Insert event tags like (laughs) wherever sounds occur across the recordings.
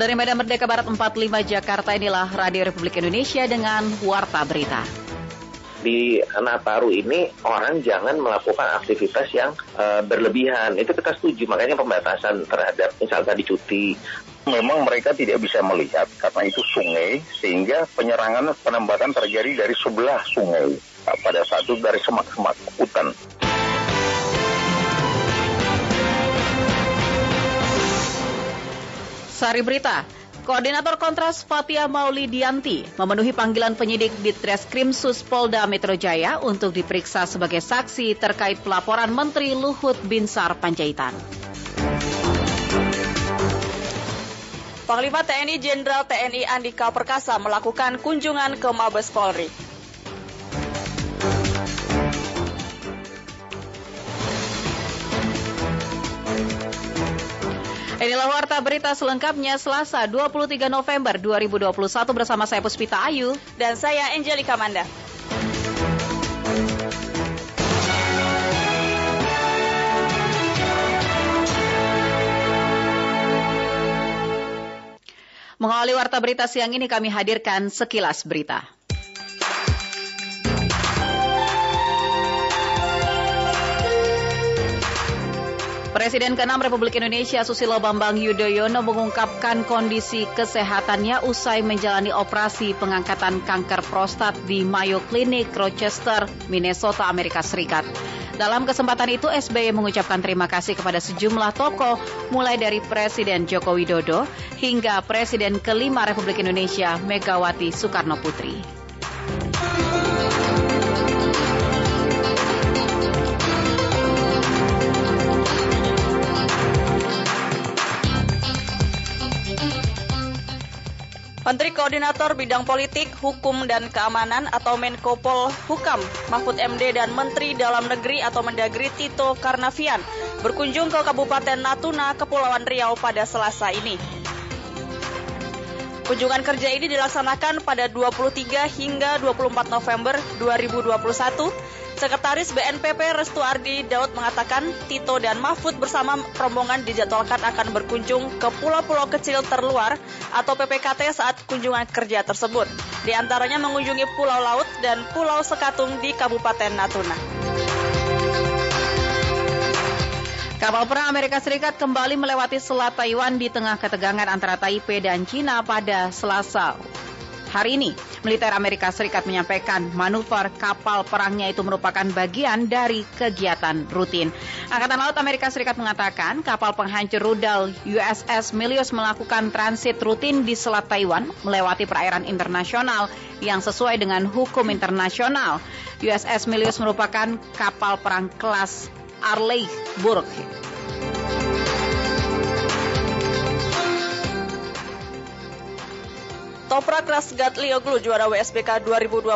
Dari Medan Merdeka Barat 45 Jakarta inilah Radio Republik Indonesia dengan Warta Berita di Nataru ini orang jangan melakukan aktivitas yang uh, berlebihan. Itu kita setuju, makanya pembatasan terhadap misal tadi cuti. Memang mereka tidak bisa melihat karena itu sungai sehingga penyerangan penembatan terjadi dari sebelah sungai pada saat itu dari semak-semak hutan. Sari Berita, Koordinator Kontras Fatia Maulidianti memenuhi panggilan penyidik di Treskrimsus Polda Metro Jaya untuk diperiksa sebagai saksi terkait pelaporan Menteri Luhut Binsar Panjaitan. Panglima TNI Jenderal TNI Andika Perkasa melakukan kunjungan ke Mabes Polri. Inilah warta berita selengkapnya Selasa 23 November 2021 bersama saya Puspita Ayu dan saya Angelika Manda. Mengawali warta berita siang ini kami hadirkan sekilas berita. Presiden ke-6 Republik Indonesia Susilo Bambang Yudhoyono mengungkapkan kondisi kesehatannya usai menjalani operasi pengangkatan kanker prostat di Mayo Clinic, Rochester, Minnesota, Amerika Serikat. Dalam kesempatan itu, SBY mengucapkan terima kasih kepada sejumlah tokoh, mulai dari Presiden Joko Widodo hingga Presiden kelima Republik Indonesia, Megawati Soekarno Putri. Menteri Koordinator Bidang Politik, Hukum dan Keamanan atau Menko Pol Hukam Mahfud MD dan Menteri Dalam Negeri atau Mendagri Tito Karnavian berkunjung ke Kabupaten Natuna, Kepulauan Riau pada Selasa ini. Kunjungan kerja ini dilaksanakan pada 23 hingga 24 November 2021 Sekretaris BNPP Restu Ardi Daud mengatakan Tito dan Mahfud bersama rombongan dijadwalkan akan berkunjung ke pulau-pulau kecil terluar atau PPKT saat kunjungan kerja tersebut. Di antaranya mengunjungi Pulau Laut dan Pulau Sekatung di Kabupaten Natuna. Kapal perang Amerika Serikat kembali melewati Selat Taiwan di tengah ketegangan antara Taipei dan China pada Selasa Hari ini, militer Amerika Serikat menyampaikan manuver kapal perangnya itu merupakan bagian dari kegiatan rutin. Angkatan Laut Amerika Serikat mengatakan kapal penghancur rudal USS Milius melakukan transit rutin di Selat Taiwan melewati perairan internasional yang sesuai dengan hukum internasional. USS Milius merupakan kapal perang kelas Arleigh Burke Toprak Rasgat Lioglu juara WSBK 2021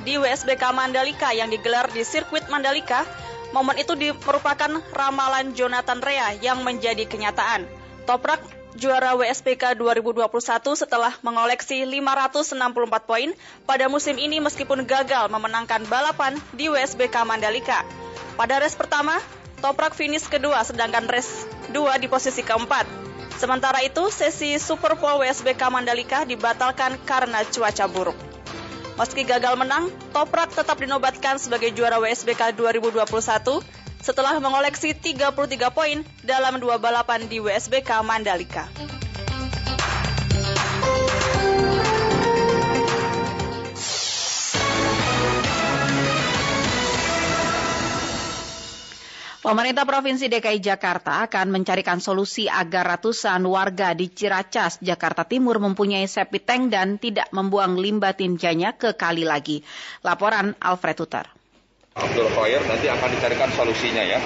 di WSBK Mandalika yang digelar di sirkuit Mandalika. Momen itu merupakan ramalan Jonathan Rea yang menjadi kenyataan. Toprak juara WSBK 2021 setelah mengoleksi 564 poin pada musim ini meskipun gagal memenangkan balapan di WSBK Mandalika. Pada race pertama, Toprak finish kedua sedangkan race 2 di posisi keempat. Sementara itu, sesi Super Bowl WSBK Mandalika dibatalkan karena cuaca buruk. Meski gagal menang, Toprak tetap dinobatkan sebagai juara WSBK 2021 setelah mengoleksi 33 poin dalam dua balapan di WSBK Mandalika. Pemerintah Provinsi DKI Jakarta akan mencarikan solusi agar ratusan warga di Ciracas, Jakarta Timur mempunyai septic tank dan tidak membuang limbah tinjanya ke kali lagi. Laporan Alfred Tutar. Abdul Khair nanti akan dicarikan solusinya ya.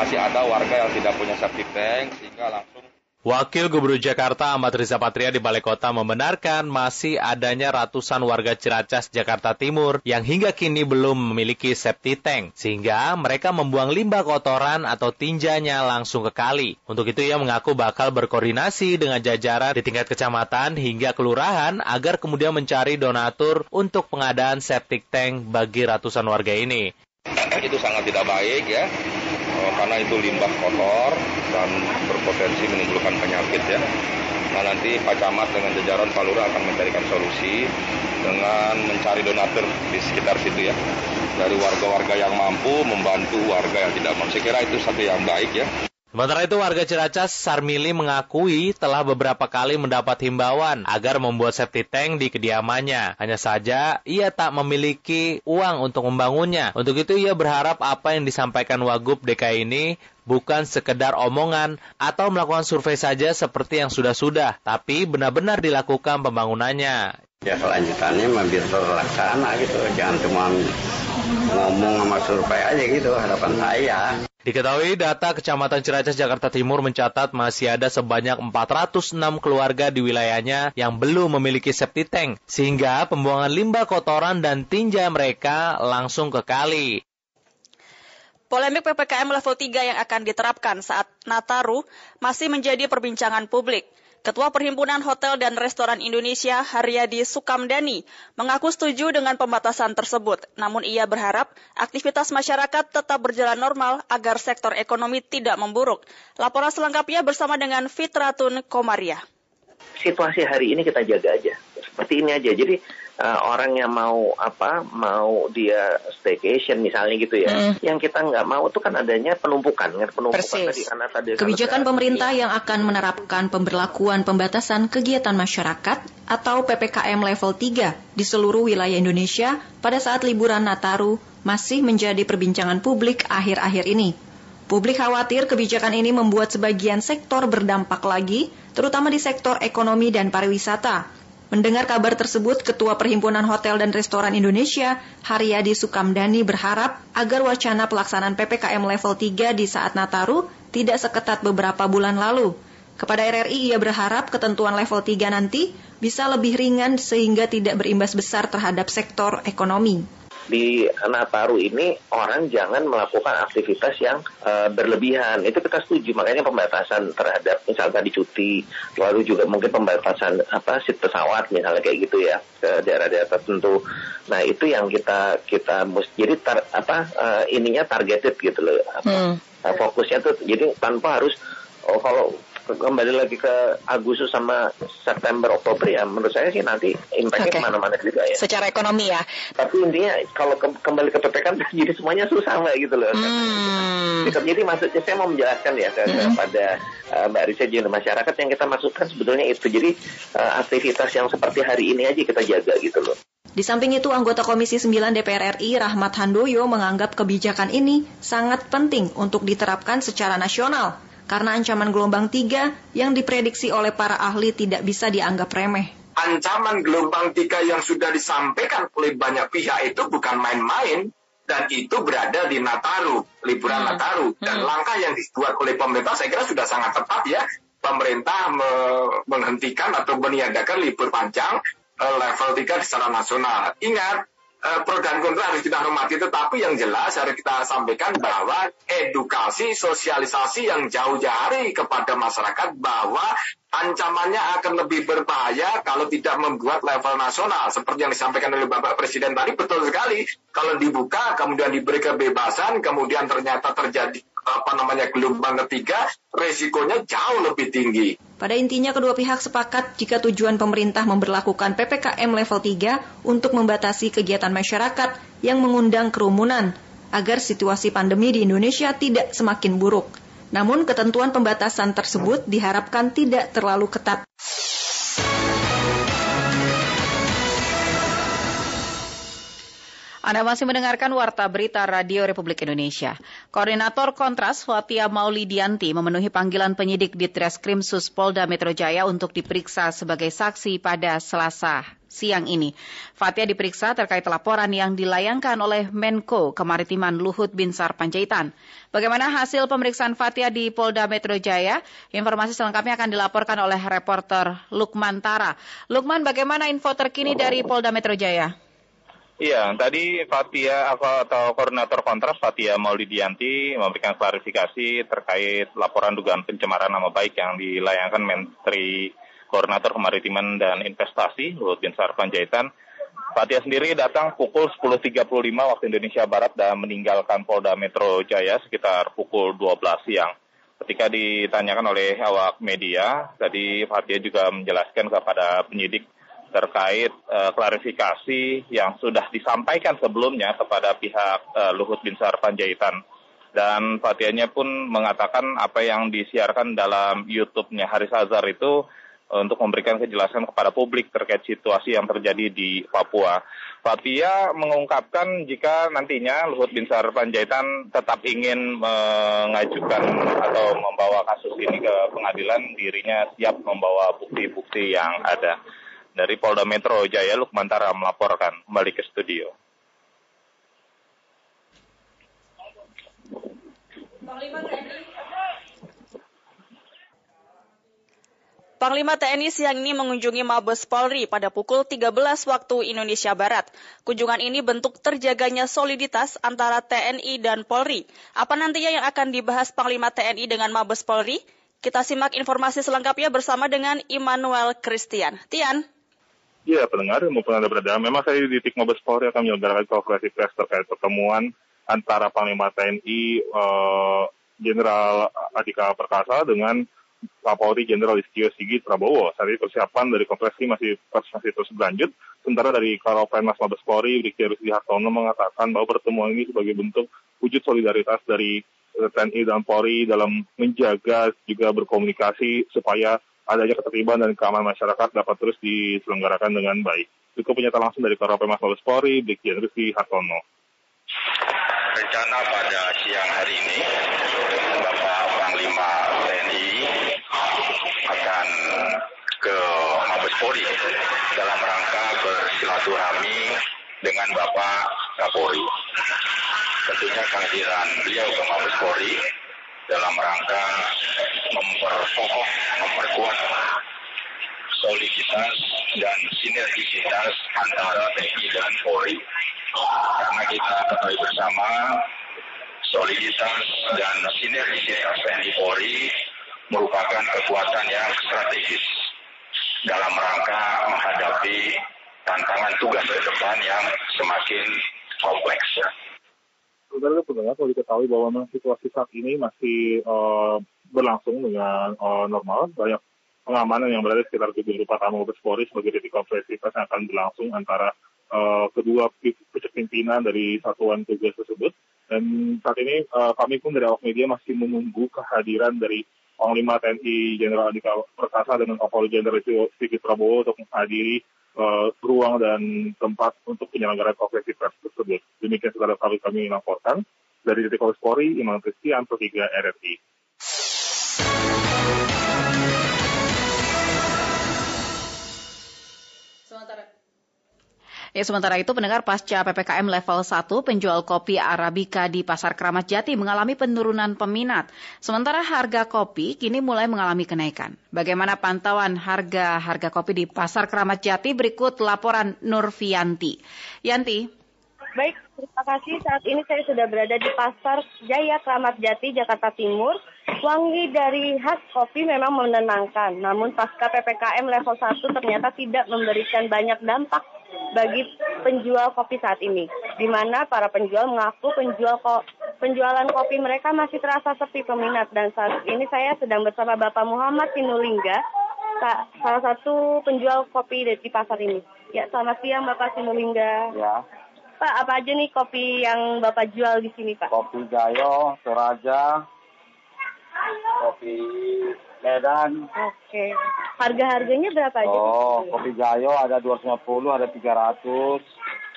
Masih ada warga yang tidak punya septic tank sehingga langsung Wakil Gubernur Jakarta Ahmad Riza Patria di Balai Kota membenarkan masih adanya ratusan warga Ciracas, Jakarta Timur yang hingga kini belum memiliki septic tank, sehingga mereka membuang limbah kotoran atau tinjanya langsung ke kali. Untuk itu ia mengaku bakal berkoordinasi dengan jajaran di tingkat kecamatan hingga kelurahan agar kemudian mencari donatur untuk pengadaan septic tank bagi ratusan warga ini. Itu sangat tidak baik ya, karena itu limbah kotor dan berpotensi menimbulkan penyakit ya. Nah nanti Pak Camat dengan jajaran Pak Lurah akan mencarikan solusi dengan mencari donatur di sekitar situ ya. Dari warga-warga yang mampu membantu warga yang tidak mampu. Saya kira itu satu yang baik ya. Sementara itu warga Ciracas Sarmili mengakui telah beberapa kali mendapat himbauan agar membuat septic tank di kediamannya. Hanya saja ia tak memiliki uang untuk membangunnya. Untuk itu ia berharap apa yang disampaikan Wagub DKI ini bukan sekedar omongan atau melakukan survei saja seperti yang sudah-sudah, tapi benar-benar dilakukan pembangunannya. Ya kelanjutannya mampir terlaksana gitu, jangan cuma ngomong sama survei aja gitu harapan saya. Diketahui data Kecamatan Ciracas Jakarta Timur mencatat masih ada sebanyak 406 keluarga di wilayahnya yang belum memiliki septic tank, sehingga pembuangan limbah kotoran dan tinja mereka langsung ke kali. Polemik PPKM level 3 yang akan diterapkan saat Nataru masih menjadi perbincangan publik. Ketua Perhimpunan Hotel dan Restoran Indonesia, Haryadi Sukamdani, mengaku setuju dengan pembatasan tersebut. Namun ia berharap aktivitas masyarakat tetap berjalan normal agar sektor ekonomi tidak memburuk. Laporan selengkapnya bersama dengan Fitratun Komaria. Situasi hari ini kita jaga aja. Seperti ini aja. Jadi uh, orang yang mau apa mau dia staycation misalnya gitu ya mm. yang kita nggak mau itu kan adanya penumpukan kan penumpukan Persis. tadi karena tadi kebijakan karena pemerintah yang akan menerapkan pemberlakuan pembatasan kegiatan masyarakat atau PPKM level 3 di seluruh wilayah Indonesia pada saat liburan Nataru masih menjadi perbincangan publik akhir-akhir ini. Publik khawatir kebijakan ini membuat sebagian sektor berdampak lagi, terutama di sektor ekonomi dan pariwisata, Mendengar kabar tersebut, Ketua Perhimpunan Hotel dan Restoran Indonesia, Haryadi Sukamdani berharap agar wacana pelaksanaan PPKM level 3 di saat Nataru tidak seketat beberapa bulan lalu. Kepada RRI, ia berharap ketentuan level 3 nanti bisa lebih ringan sehingga tidak berimbas besar terhadap sektor ekonomi di Nataru ini orang jangan melakukan aktivitas yang uh, berlebihan. Itu kita setuju. Makanya pembatasan terhadap misalnya tadi cuti, lalu juga mungkin pembatasan apa seat pesawat misalnya kayak gitu ya ke daerah-daerah tertentu. Nah itu yang kita kita mesti jadi tar, apa uh, ininya targeted gitu loh. Apa, hmm. uh, fokusnya tuh jadi tanpa harus oh kalau kembali lagi ke Agustus sama September Oktober ya. Menurut saya sih nanti impactnya okay. ke mana-mana juga ya. Secara ekonomi ya. Tapi intinya kalau ke, kembali ke PPKM jadi semuanya susah mbak gitu loh. Hmm. jadi maksudnya saya mau menjelaskan ya ke, hmm. kepada uh, Mbak Risa juga masyarakat yang kita maksudkan sebetulnya itu. Jadi uh, aktivitas yang seperti hari ini aja kita jaga gitu loh. Di samping itu, anggota Komisi 9 DPR RI Rahmat Handoyo menganggap kebijakan ini sangat penting untuk diterapkan secara nasional karena ancaman gelombang tiga yang diprediksi oleh para ahli tidak bisa dianggap remeh. Ancaman gelombang tiga yang sudah disampaikan oleh banyak pihak itu bukan main-main dan itu berada di Nataru, liburan hmm. Nataru. Dan hmm. langkah yang dibuat oleh pemerintah saya kira sudah sangat tepat ya. Pemerintah me menghentikan atau meniadakan libur panjang uh, level 3 secara nasional. Ingat, Eh, pro dan kontra harus kita hormati tetapi yang jelas harus kita sampaikan bahwa edukasi sosialisasi yang jauh jari kepada masyarakat bahwa ancamannya akan lebih berbahaya kalau tidak membuat level nasional seperti yang disampaikan oleh Bapak Presiden tadi betul sekali kalau dibuka kemudian diberi kebebasan kemudian ternyata terjadi apa namanya gelombang ketiga resikonya jauh lebih tinggi. Pada intinya kedua pihak sepakat jika tujuan pemerintah memperlakukan PPKM level 3 untuk membatasi kegiatan masyarakat yang mengundang kerumunan agar situasi pandemi di Indonesia tidak semakin buruk. Namun ketentuan pembatasan tersebut diharapkan tidak terlalu ketat. Anda masih mendengarkan Warta Berita Radio Republik Indonesia. Koordinator Kontras Fatia Maulidianti memenuhi panggilan penyidik di Treskrim Sus Polda Metro Jaya untuk diperiksa sebagai saksi pada Selasa siang ini. Fatia diperiksa terkait laporan yang dilayangkan oleh Menko Kemaritiman Luhut Binsar Panjaitan. Bagaimana hasil pemeriksaan Fatia di Polda Metro Jaya? Informasi selengkapnya akan dilaporkan oleh reporter Lukman Tara. Lukman, bagaimana info terkini dari Polda Metro Jaya? Iya, tadi Fatia atau koordinator kontras Fatia Maulidianti memberikan klarifikasi terkait laporan dugaan pencemaran nama baik yang dilayangkan Menteri Koordinator Kemaritiman dan Investasi Luhut Binsar Panjaitan. Fatia sendiri datang pukul 10.35 waktu Indonesia Barat dan meninggalkan Polda Metro Jaya sekitar pukul 12 siang. Ketika ditanyakan oleh awak media, tadi Fatia juga menjelaskan kepada penyidik terkait uh, klarifikasi yang sudah disampaikan sebelumnya kepada pihak uh, Luhut Binsar Panjaitan. Dan Fatianya pun mengatakan apa yang disiarkan dalam YouTube-nya Haris Azhar itu untuk memberikan kejelasan kepada publik terkait situasi yang terjadi di Papua. Fatia mengungkapkan jika nantinya Luhut Binsar Panjaitan tetap ingin mengajukan atau membawa kasus ini ke pengadilan, dirinya siap membawa bukti-bukti yang ada. Dari Polda Metro Jaya, Lukmantara melaporkan kembali ke studio. Panglima TNI siang ini mengunjungi Mabes Polri pada pukul 13 waktu Indonesia Barat. Kunjungan ini bentuk terjaganya soliditas antara TNI dan Polri. Apa nantinya yang akan dibahas Panglima TNI dengan Mabes Polri? Kita simak informasi selengkapnya bersama dengan Immanuel Christian. Tian. Iya, pendengar maupun Anda berada. Memang saya di titik Mabes Polri akan menyelenggarakan konferensi pers terkait pertemuan antara Panglima TNI Jenderal uh, Adika Perkasa dengan Kapolri Jenderal Listio Sigit Prabowo. Saat ini persiapan dari konferensi masih masih terus berlanjut. Sementara dari Karopenmas Mabes Polri, Brigjen Rusdi Hartono mengatakan bahwa pertemuan ini sebagai bentuk wujud solidaritas dari eh, TNI dan Polri dalam menjaga juga berkomunikasi supaya adanya ketertiban dan keamanan masyarakat dapat terus diselenggarakan dengan baik. Itu pernyataan langsung dari Karopenmas Mabes Polri, Brigjen Rusdi Hartono. Rencana pada siang hari ini, Bapak Panglima akan ke Mabes Polri dalam rangka bersilaturahmi dengan Bapak Kapolri. Tentunya kehadiran beliau ke Mabes Polri dalam rangka memperkokoh, memperkuat soliditas dan sinergisitas antara TNI dan Polri. Karena kita ketahui bersama soliditas dan sinergisitas TNI Polri merupakan kekuatan yang strategis dalam rangka menghadapi tantangan tugas ke depan yang semakin kompleks. Saudara pendengar perlu diketahui bahwa memang situasi saat ini masih uh, berlangsung dengan uh, normal. Banyak pengamanan yang berada di sekitar gedung Tamu Mabes Polri sebagai titik konferensi pers yang akan berlangsung antara uh, kedua pimpinan dari satuan tugas tersebut. Dan saat ini uh, kami pun dari awak media masih menunggu kehadiran dari Panglima TNI Jenderal Andika Perkasa dengan Kapolri Jenderal Sigit Prabowo untuk menghadiri uh, ruang dan tempat untuk penyelenggaraan konferensi pers tersebut. Demikian saudara kami kami laporkan dari titik Polri, Imam Kristian, Pro 3 RRI. Sementara Ya, sementara itu pendengar pasca PPKM level 1 penjual kopi Arabica di Pasar Keramat Jati mengalami penurunan peminat. Sementara harga kopi kini mulai mengalami kenaikan. Bagaimana pantauan harga-harga kopi di Pasar Keramat Jati berikut laporan Nurfianti. Yanti. Baik, terima kasih. Saat ini saya sudah berada di Pasar Jaya Keramat Jati, Jakarta Timur. Wangi dari khas kopi memang menenangkan, namun pasca PPKM level 1 ternyata tidak memberikan banyak dampak bagi penjual kopi saat ini, di mana para penjual mengaku penjual ko penjualan kopi mereka masih terasa sepi peminat dan saat ini saya sedang bersama Bapak Muhammad Sinulingga, salah satu penjual kopi di pasar ini. Ya, selamat siang Bapak Sinulingga. Ya. Pak, apa aja nih kopi yang Bapak jual di sini, Pak? Kopi Gayo, Toraja, kopi Medan. Oke. Harga-harganya berapa aja? Oh, kopi Gayo ada 250, ada 300.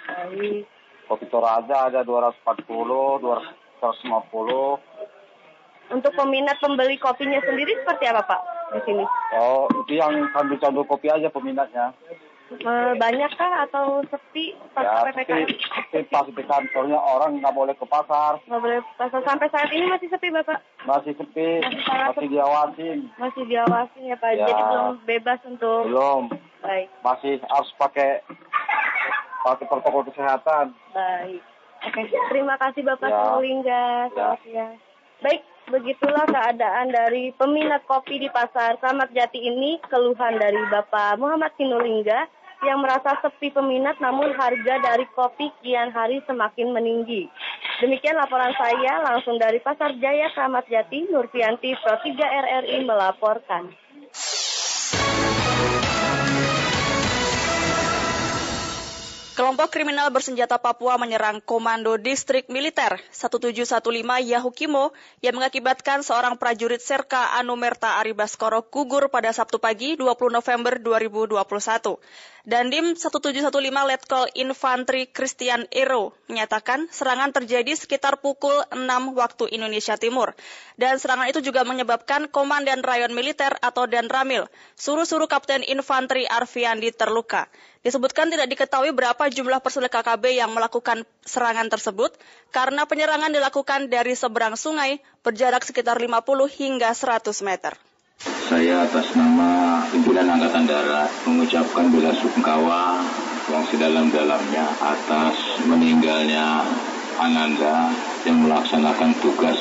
Baik. Kopi Toraja ada 240, 250. Untuk peminat pembeli kopinya sendiri seperti apa, Pak, di sini? Oh, itu yang candu-candu kopi aja peminatnya. Eh, banyak kah atau sepi pas ya, PPKM? Sepi, pas di kantornya orang nggak boleh ke pasar. Nggak boleh ke pasar. Sampai saat ini masih sepi, Bapak? Masih sepi, masih, masih sepi. diawasin. Masih diawasin ya, Pak? Ya. Jadi belum bebas untuk... Belum. Baik. Masih harus pakai pakai protokol kesehatan. Baik. Oke, terima kasih Bapak ya. Lingga. Selamat ya. Baik, begitulah keadaan dari peminat kopi di pasar Kramat Jati ini. Keluhan dari Bapak Muhammad Sinulingga yang merasa sepi peminat namun harga dari kopi kian hari semakin meninggi. Demikian laporan saya langsung dari Pasar Jaya Kramat Jati, Nurfianti Pro 3 RRI melaporkan. Kelompok kriminal bersenjata Papua menyerang Komando Distrik Militer 1715 Yahukimo yang mengakibatkan seorang prajurit Serka Anumerta Aribaskoro gugur pada Sabtu pagi 20 November 2021. Dandim 1715 Letkol Infantri Christian Ero menyatakan serangan terjadi sekitar pukul 6 waktu Indonesia Timur. Dan serangan itu juga menyebabkan Komandan Rayon Militer atau Danramil, suruh-suruh Kapten Infantri Arfiandi terluka. Disebutkan tidak diketahui berapa jumlah personel KKB yang melakukan serangan tersebut karena penyerangan dilakukan dari seberang sungai berjarak sekitar 50 hingga 100 meter. Saya atas nama pimpinan Angkatan Darat mengucapkan bela sungkawa yang sedalam-dalamnya atas meninggalnya Ananda yang melaksanakan tugas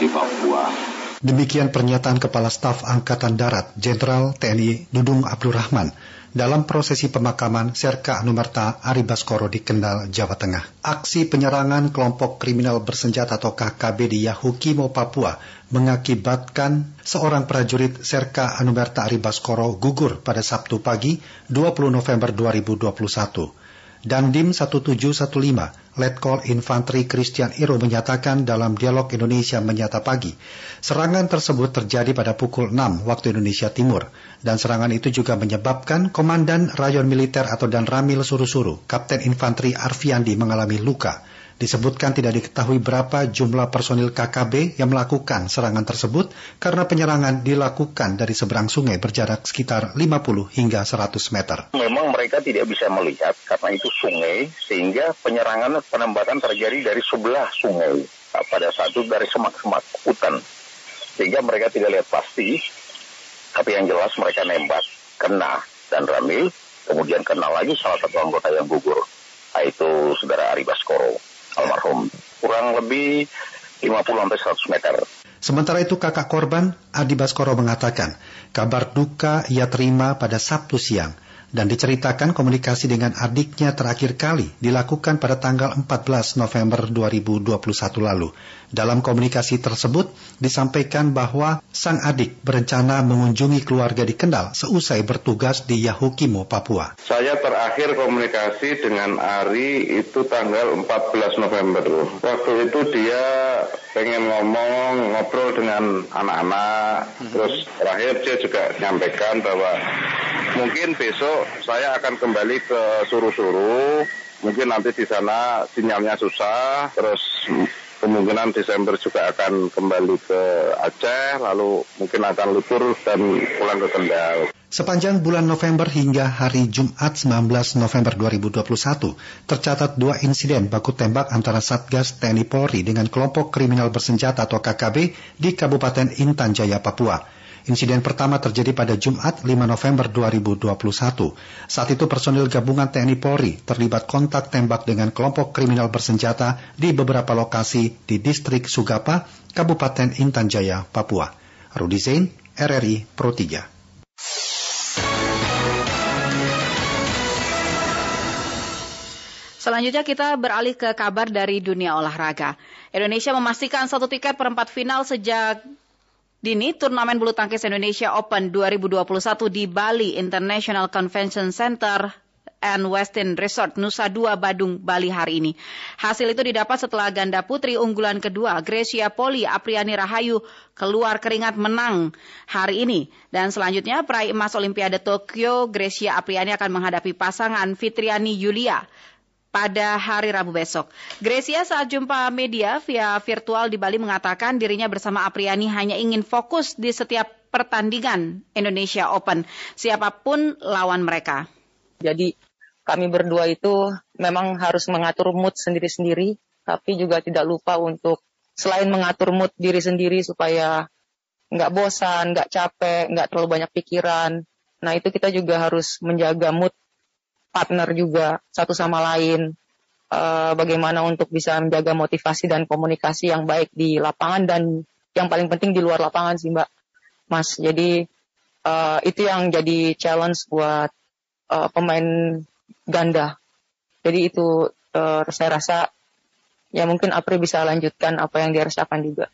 di Papua. Demikian pernyataan Kepala Staf Angkatan Darat Jenderal TNI Dudung Abdurrahman dalam prosesi pemakaman Serka Anumerta Ari Baskoro di Kendal, Jawa Tengah. Aksi penyerangan kelompok kriminal bersenjata atau KKB di Yahukimo, Papua mengakibatkan seorang prajurit Serka Anumerta Ari Baskoro gugur pada Sabtu pagi 20 November 2021. Dandim 1715, Letkol Infantri Christian Iro menyatakan dalam dialog Indonesia Menyata Pagi, serangan tersebut terjadi pada pukul 6 waktu Indonesia Timur, dan serangan itu juga menyebabkan Komandan Rayon Militer atau Dan Ramil Suru-Suru, Kapten Infantri Arfiandi mengalami luka. Disebutkan tidak diketahui berapa jumlah personil KKB yang melakukan serangan tersebut karena penyerangan dilakukan dari seberang sungai berjarak sekitar 50 hingga 100 meter. Memang mereka tidak bisa melihat karena itu sungai sehingga penyerangan penembatan terjadi dari sebelah sungai pada saat itu dari semak-semak hutan. Sehingga mereka tidak lihat pasti tapi yang jelas mereka nembak kena dan Ramil. Kemudian kena lagi salah satu anggota yang gugur yaitu saudara Ari Baskoro almarhum. Kurang lebih 50-100 meter. Sementara itu kakak korban, Adi Baskoro mengatakan, kabar duka ia terima pada Sabtu siang dan diceritakan komunikasi dengan adiknya terakhir kali dilakukan pada tanggal 14 November 2021 lalu. Dalam komunikasi tersebut disampaikan bahwa sang adik berencana mengunjungi keluarga di Kendal seusai bertugas di Yahukimo, Papua. Saya terakhir komunikasi dengan Ari itu tanggal 14 November. Waktu itu dia pengen ngomong, ngobrol dengan anak-anak. Hmm. Terus terakhir dia juga nyampaikan bahwa mungkin besok saya akan kembali ke Suru-Suru. Mungkin nanti di sana sinyalnya susah, terus kemungkinan Desember juga akan kembali ke Aceh, lalu mungkin akan libur dan pulang ke Kendal. Sepanjang bulan November hingga hari Jumat 19 November 2021, tercatat dua insiden baku tembak antara Satgas TNI Polri dengan kelompok kriminal bersenjata atau KKB di Kabupaten Intan Jaya, Papua. Insiden pertama terjadi pada Jumat 5 November 2021. Saat itu personil gabungan TNI Polri terlibat kontak tembak dengan kelompok kriminal bersenjata di beberapa lokasi di distrik Sugapa, Kabupaten Intan Jaya, Papua. Rudi Zain, RRI Pro 3. Selanjutnya kita beralih ke kabar dari dunia olahraga. Indonesia memastikan satu tiket perempat final sejak Dini, turnamen bulu tangkis Indonesia Open 2021 di Bali International Convention Center and Westin Resort Nusa Dua Badung, Bali hari ini. Hasil itu didapat setelah ganda putri unggulan kedua Gracia Poli Apriani Rahayu keluar keringat menang hari ini. Dan selanjutnya peraih emas Olimpiade Tokyo Gracia Apriani akan menghadapi pasangan Fitriani Yulia pada hari Rabu besok. Gracia saat jumpa media via virtual di Bali mengatakan dirinya bersama Apriani hanya ingin fokus di setiap pertandingan Indonesia Open, siapa pun lawan mereka. Jadi kami berdua itu memang harus mengatur mood sendiri-sendiri, tapi juga tidak lupa untuk selain mengatur mood diri sendiri supaya nggak bosan, nggak capek, nggak terlalu banyak pikiran. Nah itu kita juga harus menjaga mood partner juga satu sama lain. Uh, bagaimana untuk bisa menjaga motivasi dan komunikasi yang baik di lapangan dan yang paling penting di luar lapangan sih Mbak, Mas. Jadi uh, itu yang jadi challenge buat uh, pemain ganda. Jadi itu uh, saya rasa ya mungkin Apri bisa lanjutkan apa yang dirasakan juga.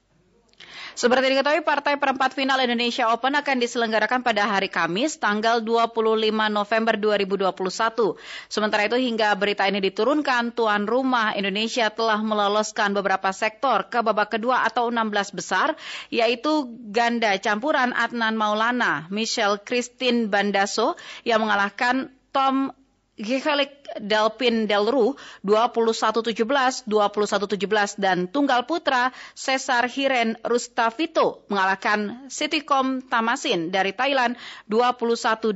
Seperti diketahui, partai perempat final Indonesia Open akan diselenggarakan pada hari Kamis, tanggal 25 November 2021. Sementara itu, hingga berita ini diturunkan, tuan rumah Indonesia telah meloloskan beberapa sektor ke babak kedua atau 16 besar, yaitu ganda campuran Adnan Maulana, Michelle Christine Bandaso, yang mengalahkan Tom Gihalik Delpin Delru 21-17, 21-17 dan tunggal putra Cesar Hiren Rustavito mengalahkan Sitikom Tamasin dari Thailand 21-12,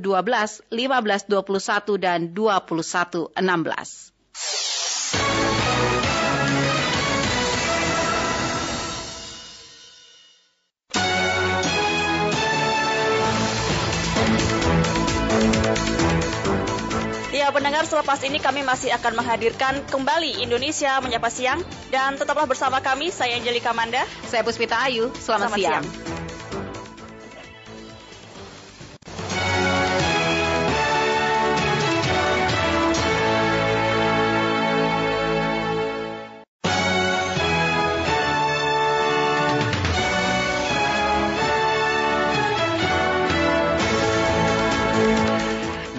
15-21 dan 21-16. Ya pendengar selepas ini kami masih akan menghadirkan kembali Indonesia Menyapa Siang dan tetaplah bersama kami saya Angelika Manda, saya Puspita Ayu. Selamat, Selamat siang. siang.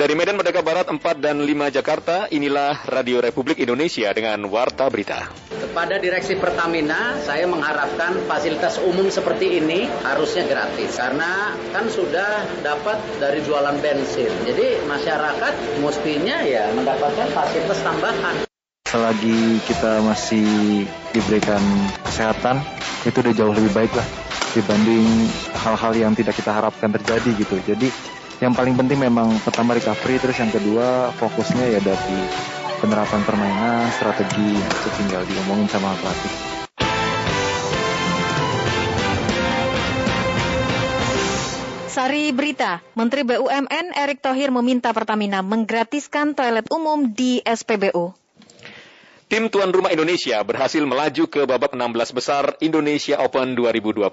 Dari Medan Merdeka Barat 4 dan 5 Jakarta, inilah Radio Republik Indonesia dengan Warta Berita. Kepada Direksi Pertamina, saya mengharapkan fasilitas umum seperti ini harusnya gratis. Karena kan sudah dapat dari jualan bensin. Jadi masyarakat mestinya ya mendapatkan fasilitas tambahan. Selagi kita masih diberikan kesehatan, itu udah jauh lebih baik lah dibanding hal-hal yang tidak kita harapkan terjadi gitu. Jadi yang paling penting memang pertama recovery terus yang kedua fokusnya ya dari penerapan permainan strategi itu tinggal diomongin sama pelatih Sari Berita, Menteri BUMN Erick Thohir meminta Pertamina menggratiskan toilet umum di SPBU. Tim tuan rumah Indonesia berhasil melaju ke babak 16 besar Indonesia Open 2021.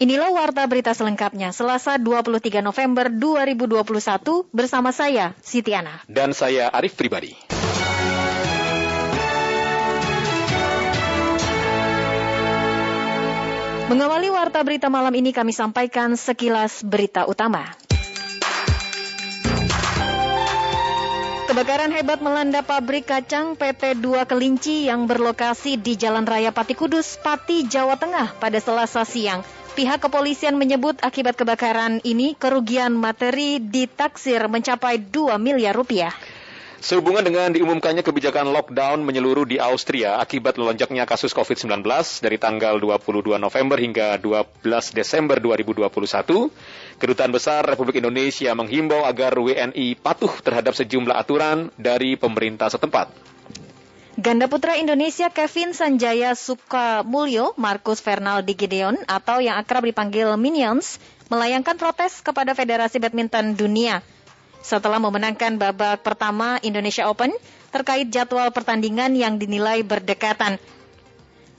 Inilah warta berita selengkapnya Selasa 23 November 2021 bersama saya Siti Ana dan saya Arif Pribadi. Mengawali warta berita malam ini kami sampaikan sekilas berita utama. Kebakaran hebat melanda pabrik kacang PT 2 Kelinci yang berlokasi di Jalan Raya Pati Kudus, Pati, Jawa Tengah pada Selasa siang. Pihak kepolisian menyebut akibat kebakaran ini kerugian materi ditaksir mencapai 2 miliar rupiah. Sehubungan dengan diumumkannya kebijakan lockdown menyeluruh di Austria akibat melonjaknya kasus COVID-19 dari tanggal 22 November hingga 12 Desember 2021, Kedutaan Besar Republik Indonesia menghimbau agar WNI patuh terhadap sejumlah aturan dari pemerintah setempat. Ganda putra Indonesia Kevin Sanjaya Sukamulyo, Marcus Fernaldi Gideon atau yang akrab dipanggil Minions, melayangkan protes kepada Federasi Badminton Dunia setelah memenangkan babak pertama Indonesia Open terkait jadwal pertandingan yang dinilai berdekatan.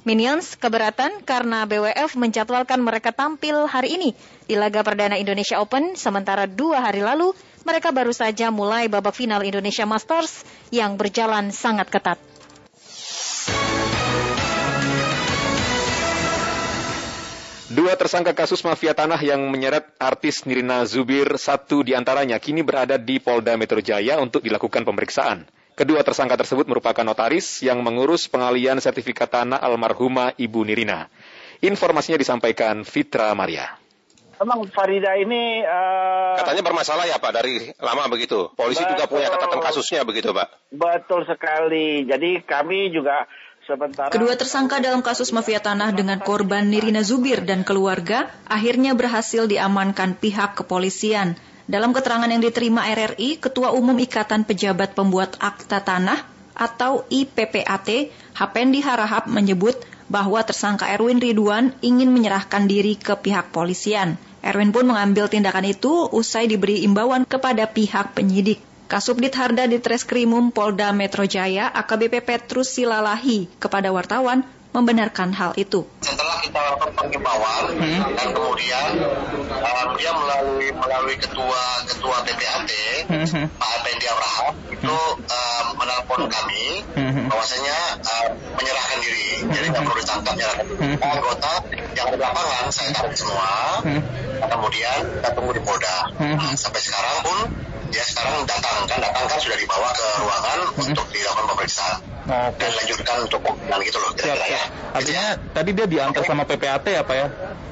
Minions keberatan karena BWF menjadwalkan mereka tampil hari ini di laga perdana Indonesia Open, sementara dua hari lalu mereka baru saja mulai babak final Indonesia Masters yang berjalan sangat ketat. Dua tersangka kasus mafia tanah yang menyeret artis Nirina Zubir, satu di antaranya kini berada di Polda Metro Jaya untuk dilakukan pemeriksaan. Kedua tersangka tersebut merupakan notaris yang mengurus pengalian sertifikat tanah almarhumah Ibu Nirina. Informasinya disampaikan Fitra Maria. Memang Farida ini uh, katanya bermasalah ya Pak dari lama begitu. Polisi betul, juga punya catatan kasusnya begitu Pak. Betul sekali. Jadi kami juga Sementara... Kedua tersangka dalam kasus mafia tanah dengan korban Nirina Zubir dan keluarga akhirnya berhasil diamankan pihak kepolisian. Dalam keterangan yang diterima RRI, Ketua Umum Ikatan Pejabat Pembuat Akta Tanah atau IPPAT, Hapendi Harahap menyebut bahwa tersangka Erwin Ridwan ingin menyerahkan diri ke pihak polisian. Erwin pun mengambil tindakan itu usai diberi imbauan kepada pihak penyidik. Kasubdit Harda di Treskrimum Polda Metro Jaya AKBP Petrus Silalahi kepada wartawan membenarkan hal itu. Setelah kita lakukan pengimbauan hmm. dan kemudian uh, dia melalui melalui ketua ketua TPAT hmm. Pak Effendi Abraham hmm. itu uh, menelpon kami bahwasanya uh, menyerahkan diri. Jadi nggak perlu ditangkap, menyerahkan diri. Anggota yang di lapangan saya tarik semua. Kemudian kita tunggu di Polda. Nah, sampai sekarang pun dia sekarang datang kan datang kan sudah dibawa ke ruangan untuk dilakukan pemeriksaan dan lanjutkan untuk pemeriksaan gitu loh kira-kira ya. Artinya tadi dia diantar sama PPAT ya Pak ya?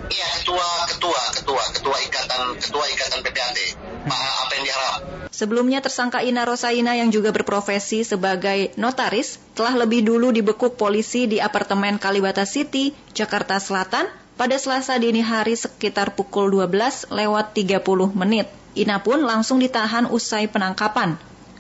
Iya ketua ketua ketua ketua ikatan ketua ikatan PPAT. Pak apa yang diharap? Sebelumnya tersangka Ina Rosaina yang juga berprofesi sebagai notaris telah lebih dulu dibekuk polisi di apartemen Kalibata City, Jakarta Selatan pada Selasa dini hari sekitar pukul 12 lewat 30 menit. Ina pun langsung ditahan usai penangkapan.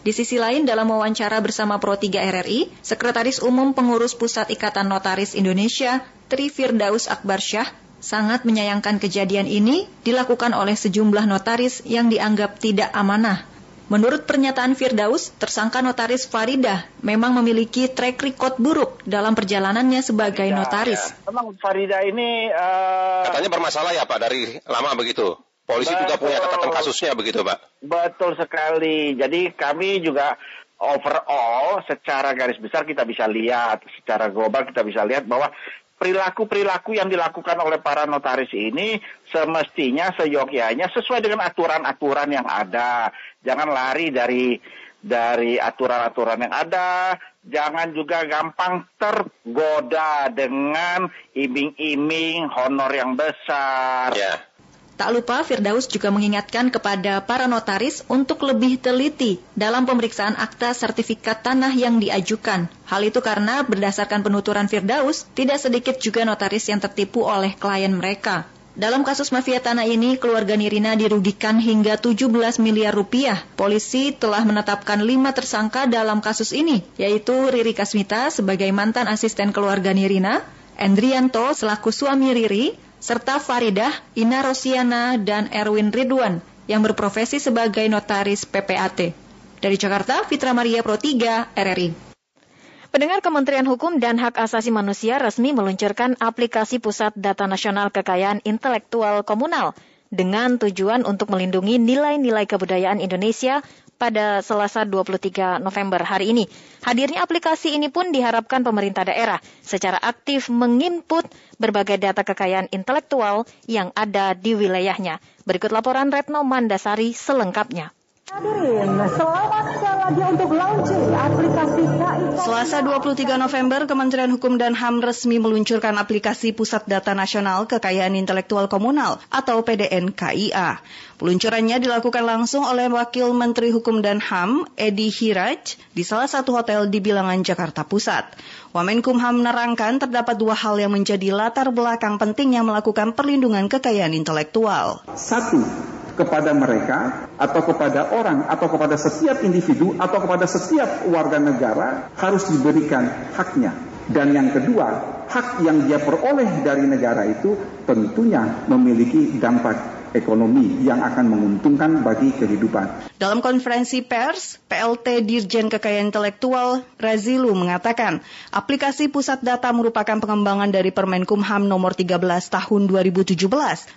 Di sisi lain, dalam wawancara bersama Pro 3 RRI, Sekretaris Umum Pengurus Pusat Ikatan Notaris Indonesia, Tri Firdaus Akbar Syah, sangat menyayangkan kejadian ini dilakukan oleh sejumlah notaris yang dianggap tidak amanah. Menurut pernyataan Firdaus, tersangka notaris Farida memang memiliki track record buruk dalam perjalanannya sebagai notaris. Ya. Memang Farida ini uh... katanya bermasalah ya Pak dari lama begitu. Polisi Betul. juga punya catatan kasusnya begitu, Pak? Betul sekali. Jadi kami juga overall secara garis besar kita bisa lihat, secara global kita bisa lihat bahwa perilaku-perilaku yang dilakukan oleh para notaris ini semestinya seyogyanya sesuai dengan aturan-aturan yang ada. Jangan lari dari dari aturan-aturan yang ada, jangan juga gampang tergoda dengan iming-iming honor yang besar. Yeah. Tak lupa Firdaus juga mengingatkan kepada para notaris untuk lebih teliti dalam pemeriksaan akta sertifikat tanah yang diajukan. Hal itu karena berdasarkan penuturan Firdaus, tidak sedikit juga notaris yang tertipu oleh klien mereka. Dalam kasus mafia tanah ini, keluarga Nirina dirugikan hingga 17 miliar rupiah. Polisi telah menetapkan lima tersangka dalam kasus ini, yaitu Riri Kasmita sebagai mantan asisten keluarga Nirina, Endrianto selaku suami Riri, serta Faridah, Ina Rosiana, dan Erwin Ridwan yang berprofesi sebagai notaris PPAT. Dari Jakarta, Fitra Maria Pro 3, RRI. Pendengar Kementerian Hukum dan Hak Asasi Manusia resmi meluncurkan aplikasi Pusat Data Nasional Kekayaan Intelektual Komunal dengan tujuan untuk melindungi nilai-nilai kebudayaan Indonesia pada Selasa 23 November hari ini. Hadirnya aplikasi ini pun diharapkan pemerintah daerah secara aktif menginput berbagai data kekayaan intelektual yang ada di wilayahnya. Berikut laporan Retno Mandasari selengkapnya. Selasa 23 November, Kementerian Hukum dan HAM resmi meluncurkan aplikasi Pusat Data Nasional Kekayaan Intelektual Komunal atau PDN KIA. Peluncurannya dilakukan langsung oleh Wakil Menteri Hukum dan HAM, Edi Hiraj, di salah satu hotel di Bilangan, Jakarta Pusat. Wamenkumham menerangkan terdapat dua hal yang menjadi latar belakang penting yang melakukan perlindungan kekayaan intelektual. Satu, kepada mereka atau kepada orang atau kepada setiap individu atau kepada setiap warga negara harus diberikan haknya. Dan yang kedua, hak yang dia peroleh dari negara itu tentunya memiliki dampak ekonomi yang akan menguntungkan bagi kehidupan. Dalam konferensi pers, PLT Dirjen Kekayaan Intelektual Razilu mengatakan, aplikasi pusat data merupakan pengembangan dari Permenkumham nomor 13 tahun 2017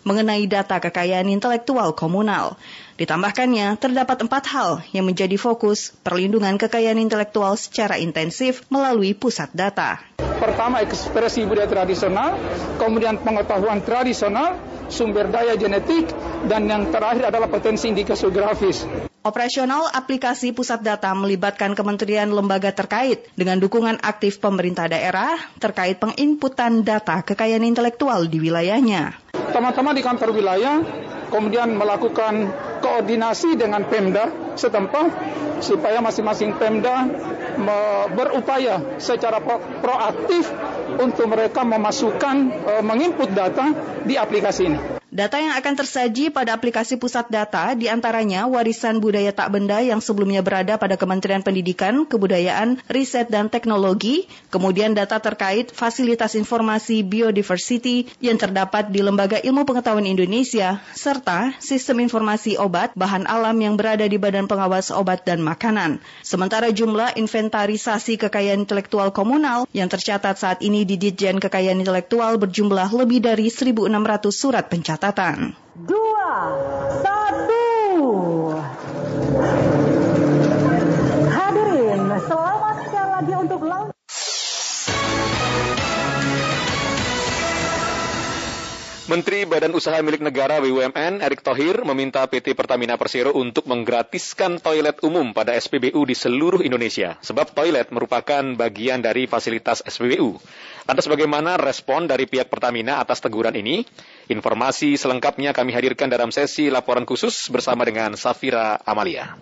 mengenai data kekayaan intelektual komunal. Ditambahkannya, terdapat empat hal yang menjadi fokus perlindungan kekayaan intelektual secara intensif melalui pusat data. Pertama, ekspresi budaya tradisional, kemudian pengetahuan tradisional, sumber daya genetik, dan yang terakhir adalah potensi indikasi geografis. Operasional aplikasi pusat data melibatkan kementerian lembaga terkait dengan dukungan aktif pemerintah daerah terkait penginputan data kekayaan intelektual di wilayahnya. Teman-teman di kantor wilayah kemudian melakukan koordinasi dengan Pemda setempat supaya masing-masing Pemda berupaya secara proaktif untuk mereka memasukkan uh, menginput data di aplikasi ini. Data yang akan tersaji pada aplikasi pusat data di antaranya warisan budaya tak benda yang sebelumnya berada pada Kementerian Pendidikan, Kebudayaan, Riset, dan Teknologi, kemudian data terkait fasilitas informasi biodiversity yang terdapat di Lembaga Ilmu Pengetahuan Indonesia, serta sistem informasi obat, bahan alam yang berada di Badan Pengawas Obat dan Makanan. Sementara jumlah inventarisasi kekayaan intelektual komunal yang tercatat saat ini di Ditjen Kekayaan Intelektual berjumlah lebih dari 1.600 surat pencatatan catatan. Dua, satu. Menteri Badan Usaha Milik Negara BUMN Erick Thohir meminta PT Pertamina Persero untuk menggratiskan toilet umum pada SPBU di seluruh Indonesia, sebab toilet merupakan bagian dari fasilitas SPBU. Lantas bagaimana respon dari pihak Pertamina atas teguran ini? Informasi selengkapnya kami hadirkan dalam sesi laporan khusus bersama dengan Safira Amalia.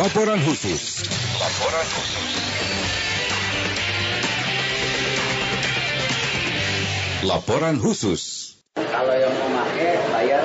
Laporan khusus. Laporan khusus. Laporan khusus. Kalau yang mau pakai bayar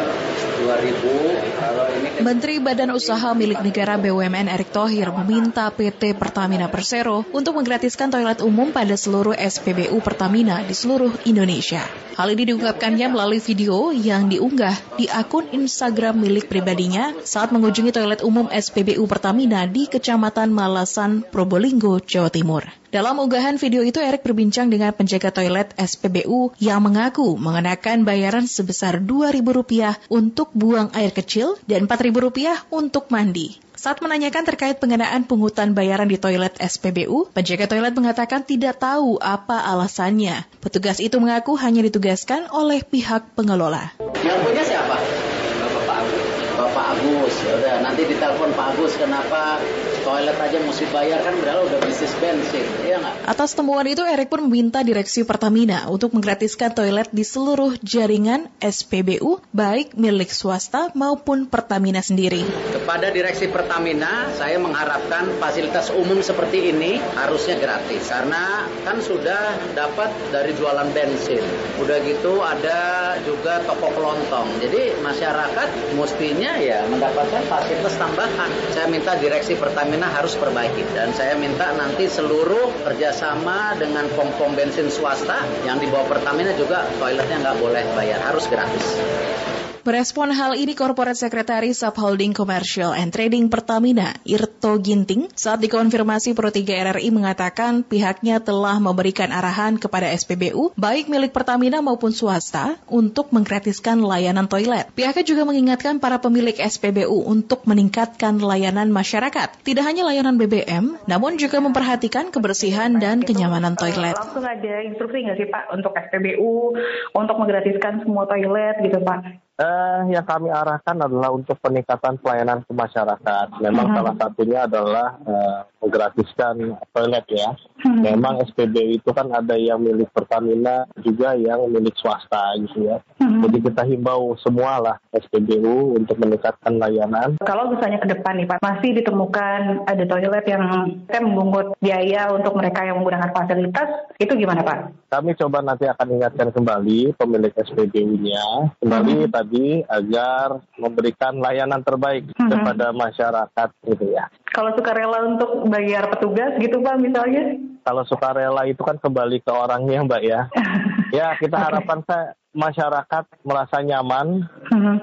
2000 kalau ini Menteri Badan Usaha Milik Negara BUMN Erick Thohir meminta PT Pertamina Persero untuk menggratiskan toilet umum pada seluruh SPBU Pertamina di seluruh Indonesia. Hal ini diungkapkannya melalui video yang diunggah di akun Instagram milik pribadinya saat mengunjungi toilet umum SPBU Pertamina di Kecamatan Malasan, Probolinggo, Jawa Timur. Dalam unggahan video itu, Erik berbincang dengan penjaga toilet SPBU yang mengaku mengenakan bayaran sebesar Rp2.000 untuk buang air kecil dan Rp4.000 untuk mandi. Saat menanyakan terkait pengenaan pungutan bayaran di toilet SPBU, penjaga toilet mengatakan tidak tahu apa alasannya. Petugas itu mengaku hanya ditugaskan oleh pihak pengelola. Yang punya siapa? Bapak Agus. Bapak Agus. Ya nanti ditelepon Pak Agus kenapa toilet aja mesti bayar kan berarti udah bisnis bensin, iya nggak? Atas temuan itu, Erik pun meminta Direksi Pertamina untuk menggratiskan toilet di seluruh jaringan SPBU, baik milik swasta maupun Pertamina sendiri. Kepada Direksi Pertamina, saya mengharapkan fasilitas umum seperti ini harusnya gratis. Karena kan sudah dapat dari jualan bensin. Udah gitu ada juga toko kelontong. Jadi masyarakat mestinya ya mendapatkan fasilitas tambahan. Saya minta Direksi Pertamina harus perbaiki dan saya minta nanti seluruh kerjasama dengan pom-pom bensin swasta yang di bawah Pertamina juga toiletnya nggak boleh bayar, harus gratis. Merespon hal ini, Korporat Sekretaris Subholding Commercial and Trading Pertamina, Irto Ginting, saat dikonfirmasi Pro 3 RRI mengatakan pihaknya telah memberikan arahan kepada SPBU, baik milik Pertamina maupun swasta, untuk menggratiskan layanan toilet. Pihaknya juga mengingatkan para pemilik SPBU untuk meningkatkan layanan masyarakat. Tidak hanya layanan BBM, namun juga memperhatikan kebersihan dan kenyamanan toilet. Langsung ada instruksi nggak sih Pak untuk SPBU, untuk menggratiskan semua toilet gitu Pak? Eh, yang kami arahkan adalah untuk peningkatan pelayanan ke masyarakat. Memang Mhm. salah satunya adalah eh, menggratiskan toilet ya. Mhm. Memang SPBU itu kan ada yang milik Pertamina, juga yang milik swasta gitu ya. Mhm. Jadi kita himbau semua lah SPBU untuk meningkatkan layanan. Kalau misalnya ke depan nih Pak, masih ditemukan ada toilet yang saya memungut biaya untuk mereka yang menggunakan fasilitas, itu gimana Pak? Kami coba nanti akan ingatkan kembali pemilik SPBU-nya kembali tadi agar memberikan layanan terbaik Mhm. kepada masyarakat gitu ya. Kalau sukarela untuk bayar petugas gitu Pak misalnya? Kalau sukarela itu kan kembali ke orangnya Mbak ya. (laughs) ya kita harapkan saya masyarakat merasa nyaman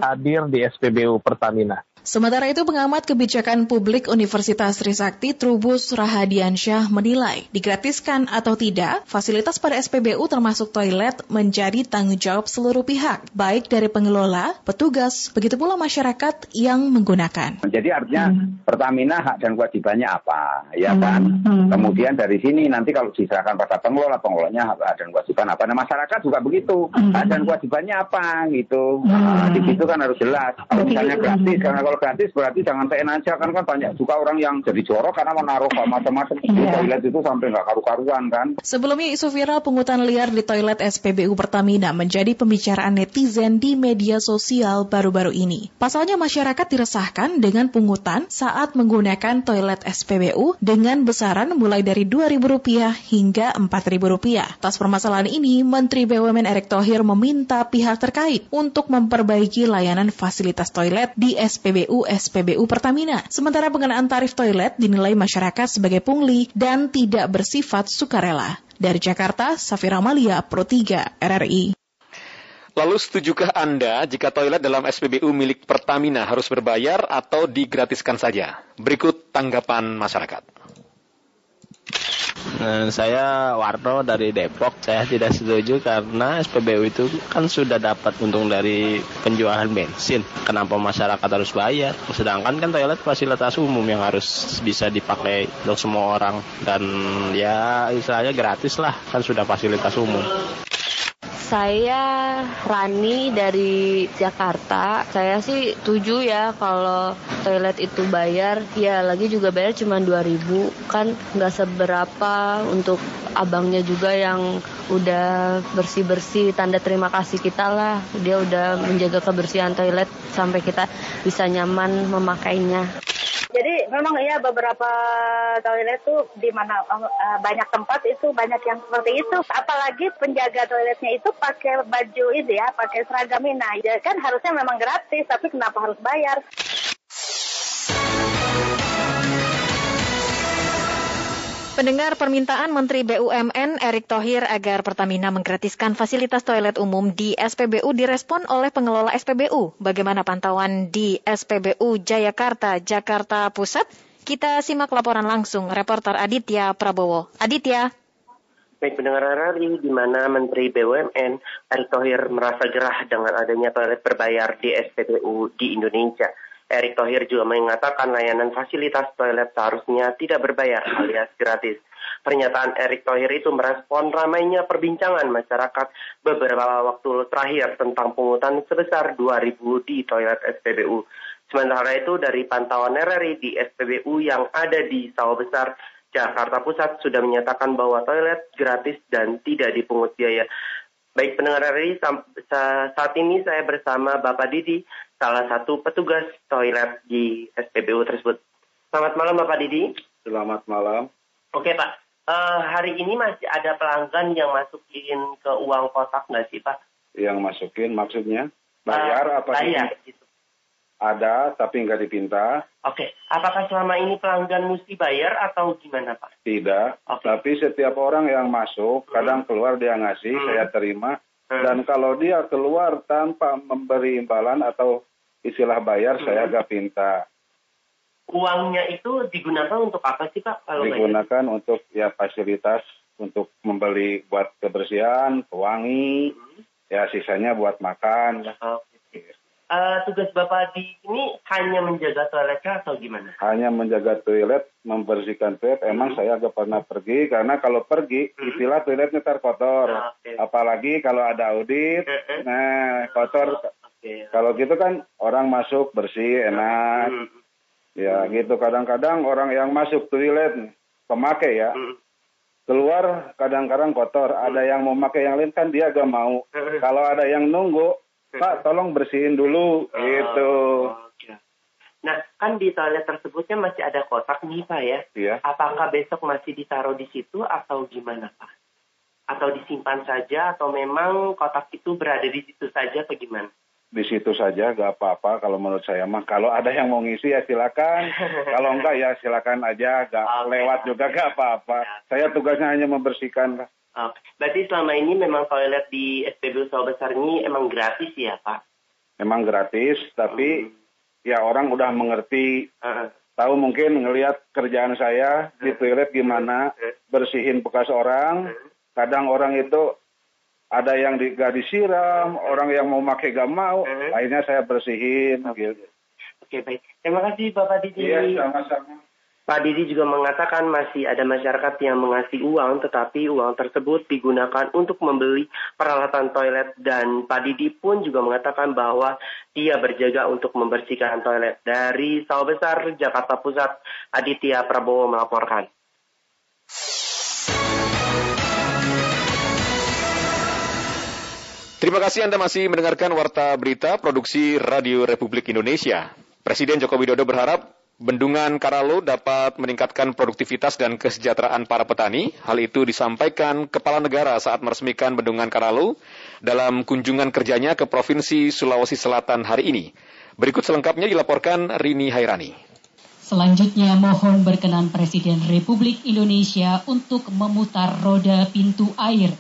hadir di SPBU Pertamina. Sementara itu, pengamat kebijakan publik Universitas Trisakti Trubus Rahadiansyah menilai, digratiskan atau tidak, fasilitas pada SPBU termasuk toilet menjadi tanggung jawab seluruh pihak, baik dari pengelola, petugas, begitu pula masyarakat yang menggunakan. Jadi artinya Pertamina hak dan kewajibannya apa, ya kan? Kemudian dari sini nanti kalau diserahkan pada pengelola, pengelolanya hak dan kewajiban apa? Nah masyarakat juga begitu, hak dan kewajibannya apa gitu. Nah, di situ kan harus jelas. Kalau misalnya gratis, karena kalau gratis berarti jangan seenak aja kan kan banyak juga orang yang jadi jorok karena menaruh macam-macam di toilet itu sampai nggak karu-karuan kan. Sebelumnya isu viral pungutan liar di toilet SPBU Pertamina menjadi pembicaraan netizen di media sosial baru-baru ini. Pasalnya masyarakat diresahkan dengan pungutan saat menggunakan toilet SPBU dengan besaran mulai dari Rp2.000 hingga Rp4.000. Atas permasalahan ini, Menteri BUMN Erick Thohir meminta pihak terkait untuk memperbaiki layanan fasilitas toilet di SPBU SPBU Pertamina. Sementara pengenaan tarif toilet dinilai masyarakat sebagai pungli dan tidak bersifat sukarela. Dari Jakarta, Safira Malia, Pro 3, RRI. Lalu setujukah Anda jika toilet dalam SPBU milik Pertamina harus berbayar atau digratiskan saja? Berikut tanggapan masyarakat. Nah, saya Warno dari Depok. Saya tidak setuju karena SPBU itu kan sudah dapat untung dari penjualan bensin. Kenapa masyarakat harus bayar? Sedangkan kan toilet fasilitas umum yang harus bisa dipakai untuk semua orang dan ya istilahnya gratis lah kan sudah fasilitas umum. Saya Rani dari Jakarta. Saya sih tujuh ya kalau toilet itu bayar. Ya lagi juga bayar cuma 2000 kan nggak seberapa untuk abangnya juga yang udah bersih-bersih tanda terima kasih kita lah. Dia udah menjaga kebersihan toilet sampai kita bisa nyaman memakainya. Jadi memang ya beberapa toilet tuh di mana uh, banyak tempat itu banyak yang seperti itu. Apalagi penjaga toiletnya itu pakai baju itu ya, pakai seragam Nah, ya kan harusnya memang gratis, tapi kenapa harus bayar? Pendengar permintaan Menteri BUMN Erick Thohir agar Pertamina menggratiskan fasilitas toilet umum di SPBU direspon oleh pengelola SPBU. Bagaimana pantauan di SPBU Jayakarta, Jakarta Pusat? Kita simak laporan langsung reporter Aditya Prabowo. Aditya. Baik pendengar RRI, di mana Menteri BUMN Erick Thohir merasa gerah dengan adanya toilet berbayar di SPBU di Indonesia. Erick Thohir juga mengatakan layanan fasilitas toilet seharusnya tidak berbayar alias gratis. Pernyataan Erick Thohir itu merespon ramainya perbincangan masyarakat beberapa waktu terakhir tentang pungutan sebesar 2.000 di toilet SPBU. Sementara itu dari pantauan RRI di SPBU yang ada di Sawah Besar, Jakarta Pusat sudah menyatakan bahwa toilet gratis dan tidak dipungut biaya. Baik pendengar RRI, saat ini saya bersama Bapak Didi, salah satu petugas toilet di SPBU tersebut. Selamat malam Bapak Didi. Selamat malam. Oke Pak, uh, hari ini masih ada pelanggan yang masukin ke uang kotak nggak sih Pak? Yang masukin maksudnya? Bayar uh, apa Bayar gitu. Ada, tapi nggak dipinta. Oke, apakah selama ini pelanggan mesti bayar atau gimana Pak? Tidak, okay. tapi setiap orang yang masuk, hmm. kadang keluar dia ngasih, hmm. saya terima. Hmm. Dan kalau dia keluar tanpa memberi imbalan atau istilah bayar, hmm. saya nggak pinta. Uangnya itu digunakan untuk apa sih Pak? Kalau digunakan bayar? untuk ya fasilitas, untuk membeli buat kebersihan, pewangi, hmm. ya sisanya buat makan. Okay uh, tugas Bapak di sini hanya menjaga toiletnya atau gimana? Hanya menjaga toilet, membersihkan toilet. Emang hmm. saya agak pernah pergi karena kalau pergi hmm. istilah toiletnya terkotor. Ah, okay. Apalagi kalau ada audit, hmm. nah kotor. Okay. Kalau gitu kan orang masuk bersih, enak. Hmm. Ya gitu kadang-kadang orang yang masuk toilet pemakai ya. Hmm keluar kadang-kadang kotor. Ada yang mau pakai yang lain kan dia gak mau. Kalau ada yang nunggu, Pak, (laughs) tolong bersihin dulu, oh, gitu. Okay. Nah, kan di toilet tersebutnya masih ada kotak nih, Pak ya? Iya. Apakah besok masih ditaruh di situ atau gimana, Pak? Atau disimpan saja atau memang kotak itu berada di situ saja atau gimana? Di situ saja, gak apa-apa kalau menurut saya mah. Kalau ada yang mau ngisi ya silakan. (laughs) kalau enggak ya silakan aja, gak okay. lewat juga gak apa-apa. Ya. Saya tugasnya hanya membersihkan. Berarti selama ini memang toilet di SPBU Sawah Besar ini emang gratis ya Pak? Emang gratis, tapi hmm. ya orang udah mengerti. Uh. Tahu mungkin ngelihat kerjaan saya uh. di toilet gimana, uh. bersihin bekas orang. Uh. Kadang orang itu ada yang di, gak disiram, uh. orang yang mau pakai gak mau, uh. akhirnya saya bersihin. Okay. Gitu. Oke baik, terima kasih Bapak Didi. Iya sama-sama. Pak Didi juga mengatakan masih ada masyarakat yang mengasih uang, tetapi uang tersebut digunakan untuk membeli peralatan toilet dan Pak Didi pun juga mengatakan bahwa dia berjaga untuk membersihkan toilet. Dari Sawah Besar, Jakarta Pusat, Aditya Prabowo melaporkan. Terima kasih Anda masih mendengarkan Warta Berita Produksi Radio Republik Indonesia. Presiden Joko Widodo berharap Bendungan Karalo dapat meningkatkan produktivitas dan kesejahteraan para petani. Hal itu disampaikan Kepala Negara saat meresmikan Bendungan Karalo dalam kunjungan kerjanya ke Provinsi Sulawesi Selatan hari ini. Berikut selengkapnya dilaporkan Rini Hairani. Selanjutnya mohon berkenan Presiden Republik Indonesia untuk memutar roda pintu air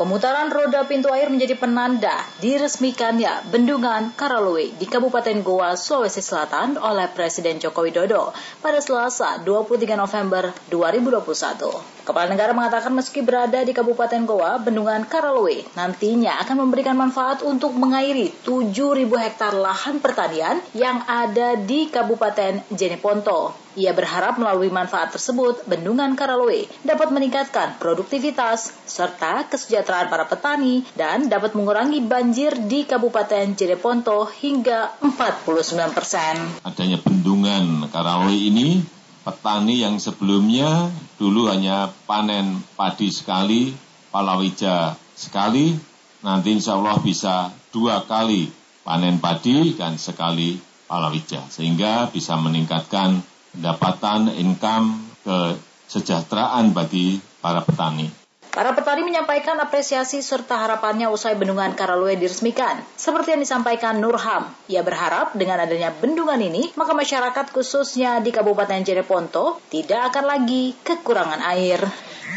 Pemutaran roda pintu air menjadi penanda diresmikannya Bendungan Karalue di Kabupaten Goa, Sulawesi Selatan oleh Presiden Joko Widodo pada Selasa 23 November 2021. Kepala negara mengatakan meski berada di Kabupaten Goa, Bendungan Karalue nantinya akan memberikan manfaat untuk mengairi 7.000 hektar lahan pertanian yang ada di Kabupaten Jeneponto. Ia berharap melalui manfaat tersebut, Bendungan Karalue dapat meningkatkan produktivitas serta kesejahteraan para petani dan dapat mengurangi banjir di Kabupaten Jeneponto hingga 49 persen. Adanya Bendungan Karalue ini, petani yang sebelumnya dulu hanya panen padi sekali, palawija sekali, nanti insya Allah bisa dua kali panen padi dan sekali palawija, sehingga bisa meningkatkan pendapatan, income, kesejahteraan bagi para petani. Para petani menyampaikan apresiasi serta harapannya usai bendungan Karalue diresmikan. Seperti yang disampaikan Nurham, ia berharap dengan adanya bendungan ini, maka masyarakat khususnya di Kabupaten Jereponto tidak akan lagi kekurangan air.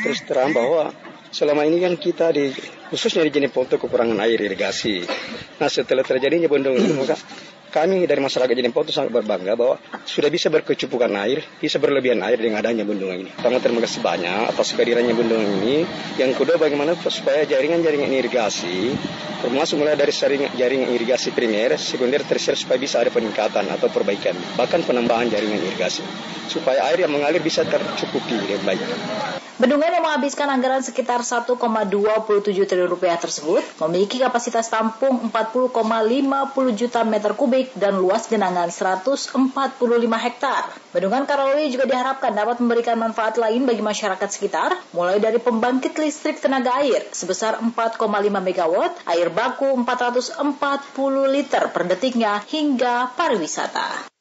Terus terang bahwa selama ini kan kita di khususnya di Jeneponto kekurangan air irigasi. Nah setelah terjadinya bendungan ini maka kami dari masyarakat Jenempol itu sangat berbangga bahwa sudah bisa berkecupukan air, bisa berlebihan air dengan adanya bendungan ini. Sangat terima kasih banyak atas kehadirannya bendungan ini. Yang kedua bagaimana supaya jaringan-jaringan irigasi, termasuk mulai dari jaringan irigasi primer, sekunder, tersier supaya bisa ada peningkatan atau perbaikan, bahkan penambahan jaringan irigasi, supaya air yang mengalir bisa tercukupi dengan baik. Bendungan yang menghabiskan anggaran sekitar 1,27 triliun rupiah tersebut memiliki kapasitas tampung 40,50 juta meter kubik dan luas genangan 145 hektar. Bendungan Karolui juga diharapkan dapat memberikan manfaat lain bagi masyarakat sekitar, mulai dari pembangkit listrik tenaga air sebesar 4,5 megawatt, air baku 440 liter per detiknya, hingga pariwisata.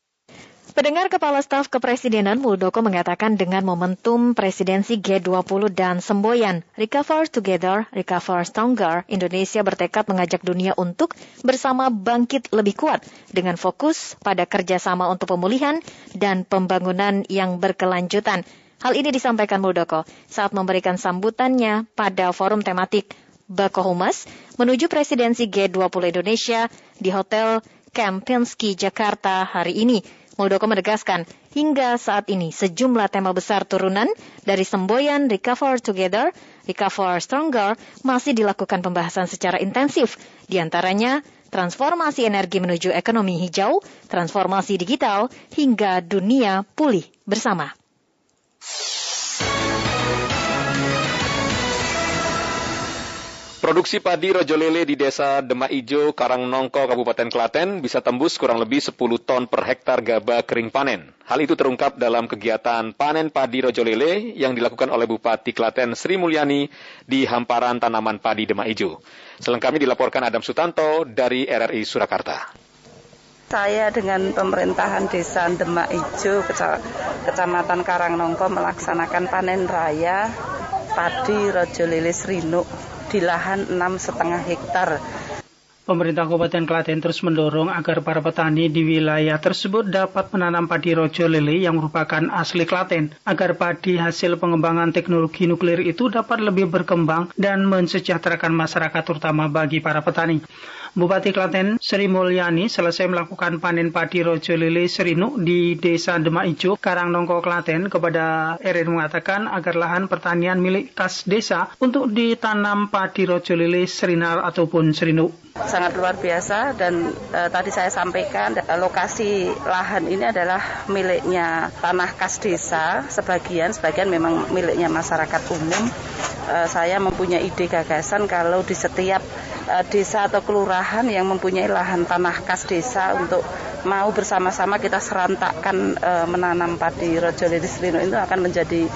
Pendengar Kepala Staf Kepresidenan Muldoko mengatakan dengan momentum presidensi G20 dan semboyan Recover Together, Recover Stronger, Indonesia bertekad mengajak dunia untuk bersama bangkit lebih kuat dengan fokus pada kerjasama untuk pemulihan dan pembangunan yang berkelanjutan. Hal ini disampaikan Muldoko saat memberikan sambutannya pada forum tematik Bako Humas menuju presidensi G20 Indonesia di Hotel Kempinski, Jakarta hari ini. Muldoko menegaskan, hingga saat ini sejumlah tema besar turunan dari semboyan Recover Together, Recover Stronger masih dilakukan pembahasan secara intensif, di antaranya transformasi energi menuju ekonomi hijau, transformasi digital, hingga dunia pulih bersama. Produksi padi rojo lele di desa Demak Ijo, Karangnongko, Kabupaten Klaten bisa tembus kurang lebih 10 ton per hektar gaba kering panen. Hal itu terungkap dalam kegiatan panen padi rojo lele yang dilakukan oleh Bupati Klaten Sri Mulyani di hamparan tanaman padi Demak Ijo. Selengkapnya dilaporkan Adam Sutanto dari RRI Surakarta. Saya dengan pemerintahan desa Demak Ijo, Kecamatan Karangnongko melaksanakan panen raya padi rojo lele Srinuk di lahan 6,5 hektar. Pemerintah Kabupaten Klaten terus mendorong agar para petani di wilayah tersebut dapat menanam padi rojo lele yang merupakan asli Klaten, agar padi hasil pengembangan teknologi nuklir itu dapat lebih berkembang dan mensejahterakan masyarakat terutama bagi para petani. Bupati Klaten Sri Mulyani selesai melakukan panen padi rojo lele Serinu di Desa Demak Ijo, Karangnongko, Klaten kepada RR mengatakan agar lahan pertanian milik kas desa untuk ditanam padi rojo lele Serinar ataupun Serinu. Sangat luar biasa dan e, tadi saya sampaikan lokasi lahan ini adalah miliknya tanah kas desa sebagian, sebagian memang miliknya masyarakat umum. E, saya mempunyai ide gagasan kalau di setiap uh, desa atau kelurahan yang mempunyai lahan tanah kas desa untuk mau bersama-sama kita serantakkan uh, menanam padi rojo liris lino itu akan menjadi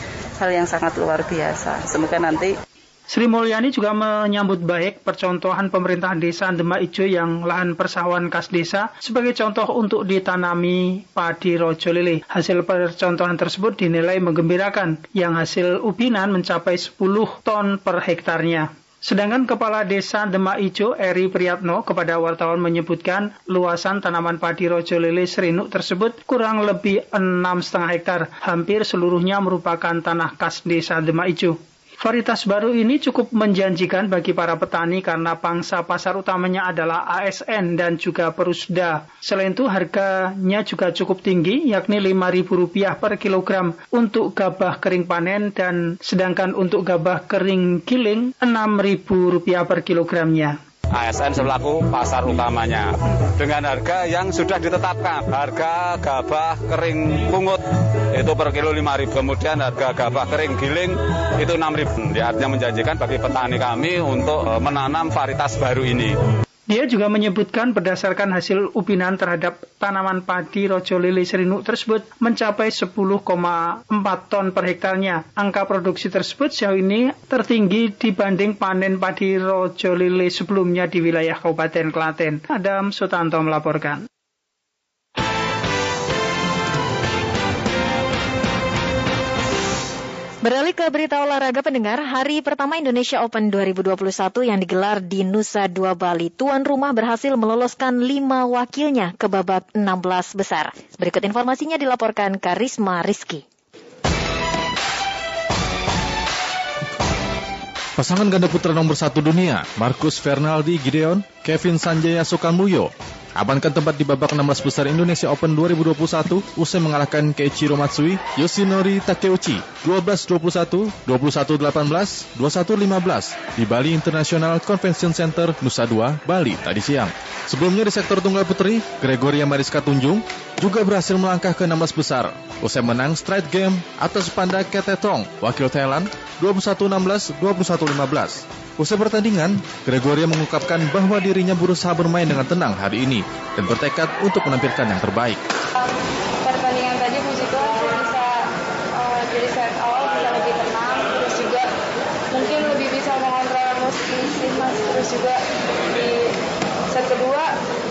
hal yang sangat luar biasa. Semoga nanti Sri Mulyani juga menyambut baik percontohan pemerintahan desa Demak Ijo yang lahan persawahan kas desa sebagai contoh untuk ditanami padi rojo lele. Hasil percontohan tersebut dinilai menggembirakan yang hasil ubinan mencapai 10 ton per hektarnya. Sedangkan Kepala Desa Demak Ijo Eri Priyatno kepada wartawan menyebutkan luasan tanaman padi rojo lele serinuk tersebut kurang lebih 6,5 hektar. Hampir seluruhnya merupakan tanah kas Desa Demak Ijo. Varietas baru ini cukup menjanjikan bagi para petani karena pangsa pasar utamanya adalah ASN dan juga Perusda. Selain itu harganya juga cukup tinggi yakni Rp5.000 per kilogram untuk gabah kering panen dan sedangkan untuk gabah kering giling Rp6.000 per kilogramnya. ASN selaku pasar utamanya. Dengan harga yang sudah ditetapkan. Harga gabah kering pungut itu per kilo 5.000 kemudian harga gabah kering giling itu 6.000 ya, artinya menjanjikan bagi petani kami untuk eh, menanam varietas baru ini dia juga menyebutkan berdasarkan hasil upinan terhadap tanaman padi rojo lele serinuk tersebut mencapai 10,4 ton per hektarnya. Angka produksi tersebut sejauh ini tertinggi dibanding panen padi rojo lele sebelumnya di wilayah Kabupaten Klaten. Adam Sutanto melaporkan. Beralih ke berita olahraga pendengar, hari pertama Indonesia Open 2021 yang digelar di Nusa Dua Bali, tuan rumah berhasil meloloskan lima wakilnya ke babak 16 besar. Berikut informasinya dilaporkan Karisma Rizky. Pasangan ganda putra nomor satu dunia, Marcus Fernaldi Gideon, Kevin Sanjaya Sukamulyo, amankan tempat di babak 16 besar Indonesia Open 2021 usai mengalahkan Keiichiro Matsui, Yoshinori Takeuchi 12-21, 21-18, 21-15 di Bali International Convention Center Nusa Dua, Bali tadi siang. Sebelumnya di sektor tunggal putri, Gregoria Mariska Tunjung juga berhasil melangkah ke 16 besar usai menang straight game atas Panda Ketetong, wakil Thailand 21-16, 21-15. Usai pertandingan, Gregoria mengungkapkan bahwa dirinya berusaha bermain dengan tenang hari ini dan bertekad untuk menampilkan yang terbaik. Pertandingan tadi puji Tuhan bisa uh, jadi set awal bisa lebih tenang, terus juga mungkin lebih bisa mengontrol emosi sih mas, terus juga di set kedua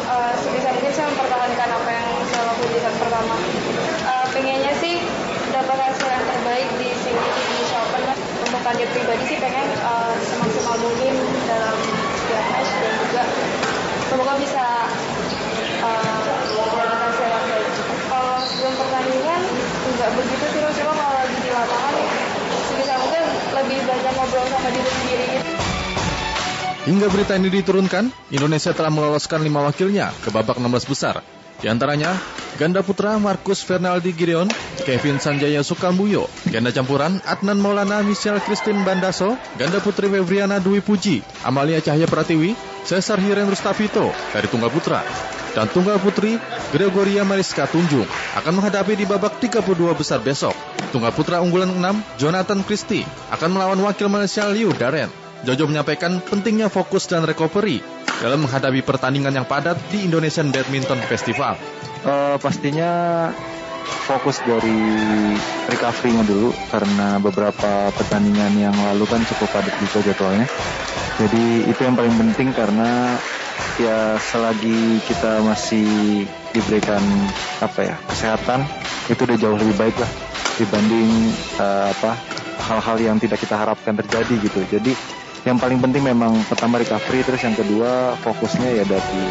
uh, sebisa mungkin saya mempertahankan apa yang saya lakukan di set pertama. Uh, pengennya sih dapat hasil yang terbaik di sini di Open untuk target pribadi sih pengen uh, semaksimal mungkin dalam setiap match dan juga semoga bisa uh, hasil yang baik. Kalau sebelum pertandingan nggak begitu sih, cuma kalau lagi di lapangan sebisa mungkin lebih belajar ngobrol sama diri sendiri gitu. Hingga berita ini diturunkan, Indonesia telah meloloskan lima wakilnya ke babak 16 besar di antaranya, ganda putra Markus Fernaldi Gideon, Kevin Sanjaya Sukambuyo, ganda campuran Adnan Maulana Michelle Christine Bandaso, ganda putri Fevriana Dwi Puji, Amalia Cahya Pratiwi, Cesar Hiren Rustapito dari tunggal putra, dan tunggal putri Gregoria Mariska Tunjung akan menghadapi di babak 32 besar besok. Tunggal putra unggulan 6, Jonathan Christie, akan melawan wakil Malaysia Liu Darren. Jojo menyampaikan pentingnya fokus dan recovery dalam menghadapi pertandingan yang padat di Indonesian Badminton Festival? Uh, pastinya fokus dari recovery-nya dulu karena beberapa pertandingan yang lalu kan cukup padat juga jadwalnya. Jadi itu yang paling penting karena ya selagi kita masih diberikan apa ya kesehatan itu udah jauh lebih baik lah dibanding uh, apa hal-hal yang tidak kita harapkan terjadi gitu. Jadi yang paling penting memang pertama recovery terus yang kedua fokusnya ya dari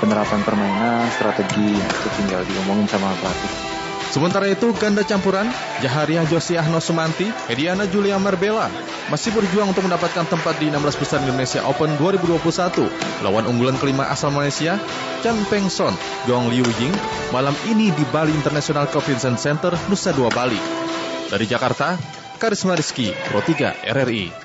penerapan permainan strategi itu tinggal diomongin sama pelatih. Sementara itu, ganda campuran, Jahariah Josiah Nosumanti, Ediana Julia Marbella masih berjuang untuk mendapatkan tempat di 16 besar Indonesia Open 2021 lawan unggulan kelima asal Malaysia, Chan Peng Son, Gong Liu Ying, malam ini di Bali International Convention Center, Nusa Dua, Bali. Dari Jakarta, Karisma Rizky, Pro 3 RRI.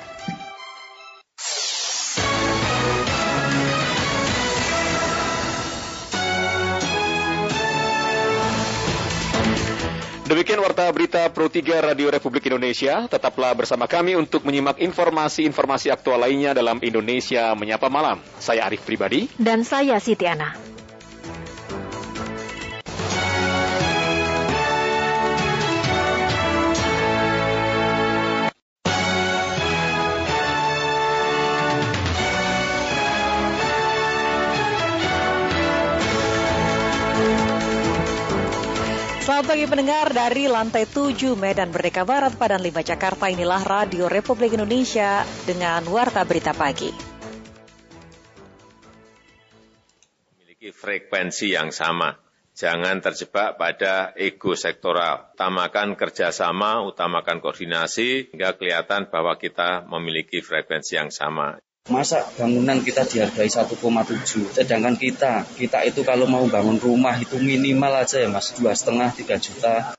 Demikian warta berita Pro 3 Radio Republik Indonesia. Tetaplah bersama kami untuk menyimak informasi-informasi aktual lainnya dalam Indonesia Menyapa Malam. Saya Arif Pribadi. Dan saya Siti Ana. Selamat pagi pendengar dari lantai 7 Medan Merdeka Barat, Padan 5 Jakarta. Inilah Radio Republik Indonesia dengan Warta Berita Pagi. Memiliki frekuensi yang sama Jangan terjebak pada ego sektoral. Utamakan kerjasama, utamakan koordinasi, hingga kelihatan bahwa kita memiliki frekuensi yang sama. Masa bangunan kita dihargai 1,7, sedangkan kita, kita itu kalau mau bangun rumah itu minimal aja ya mas, dua setengah tiga juta.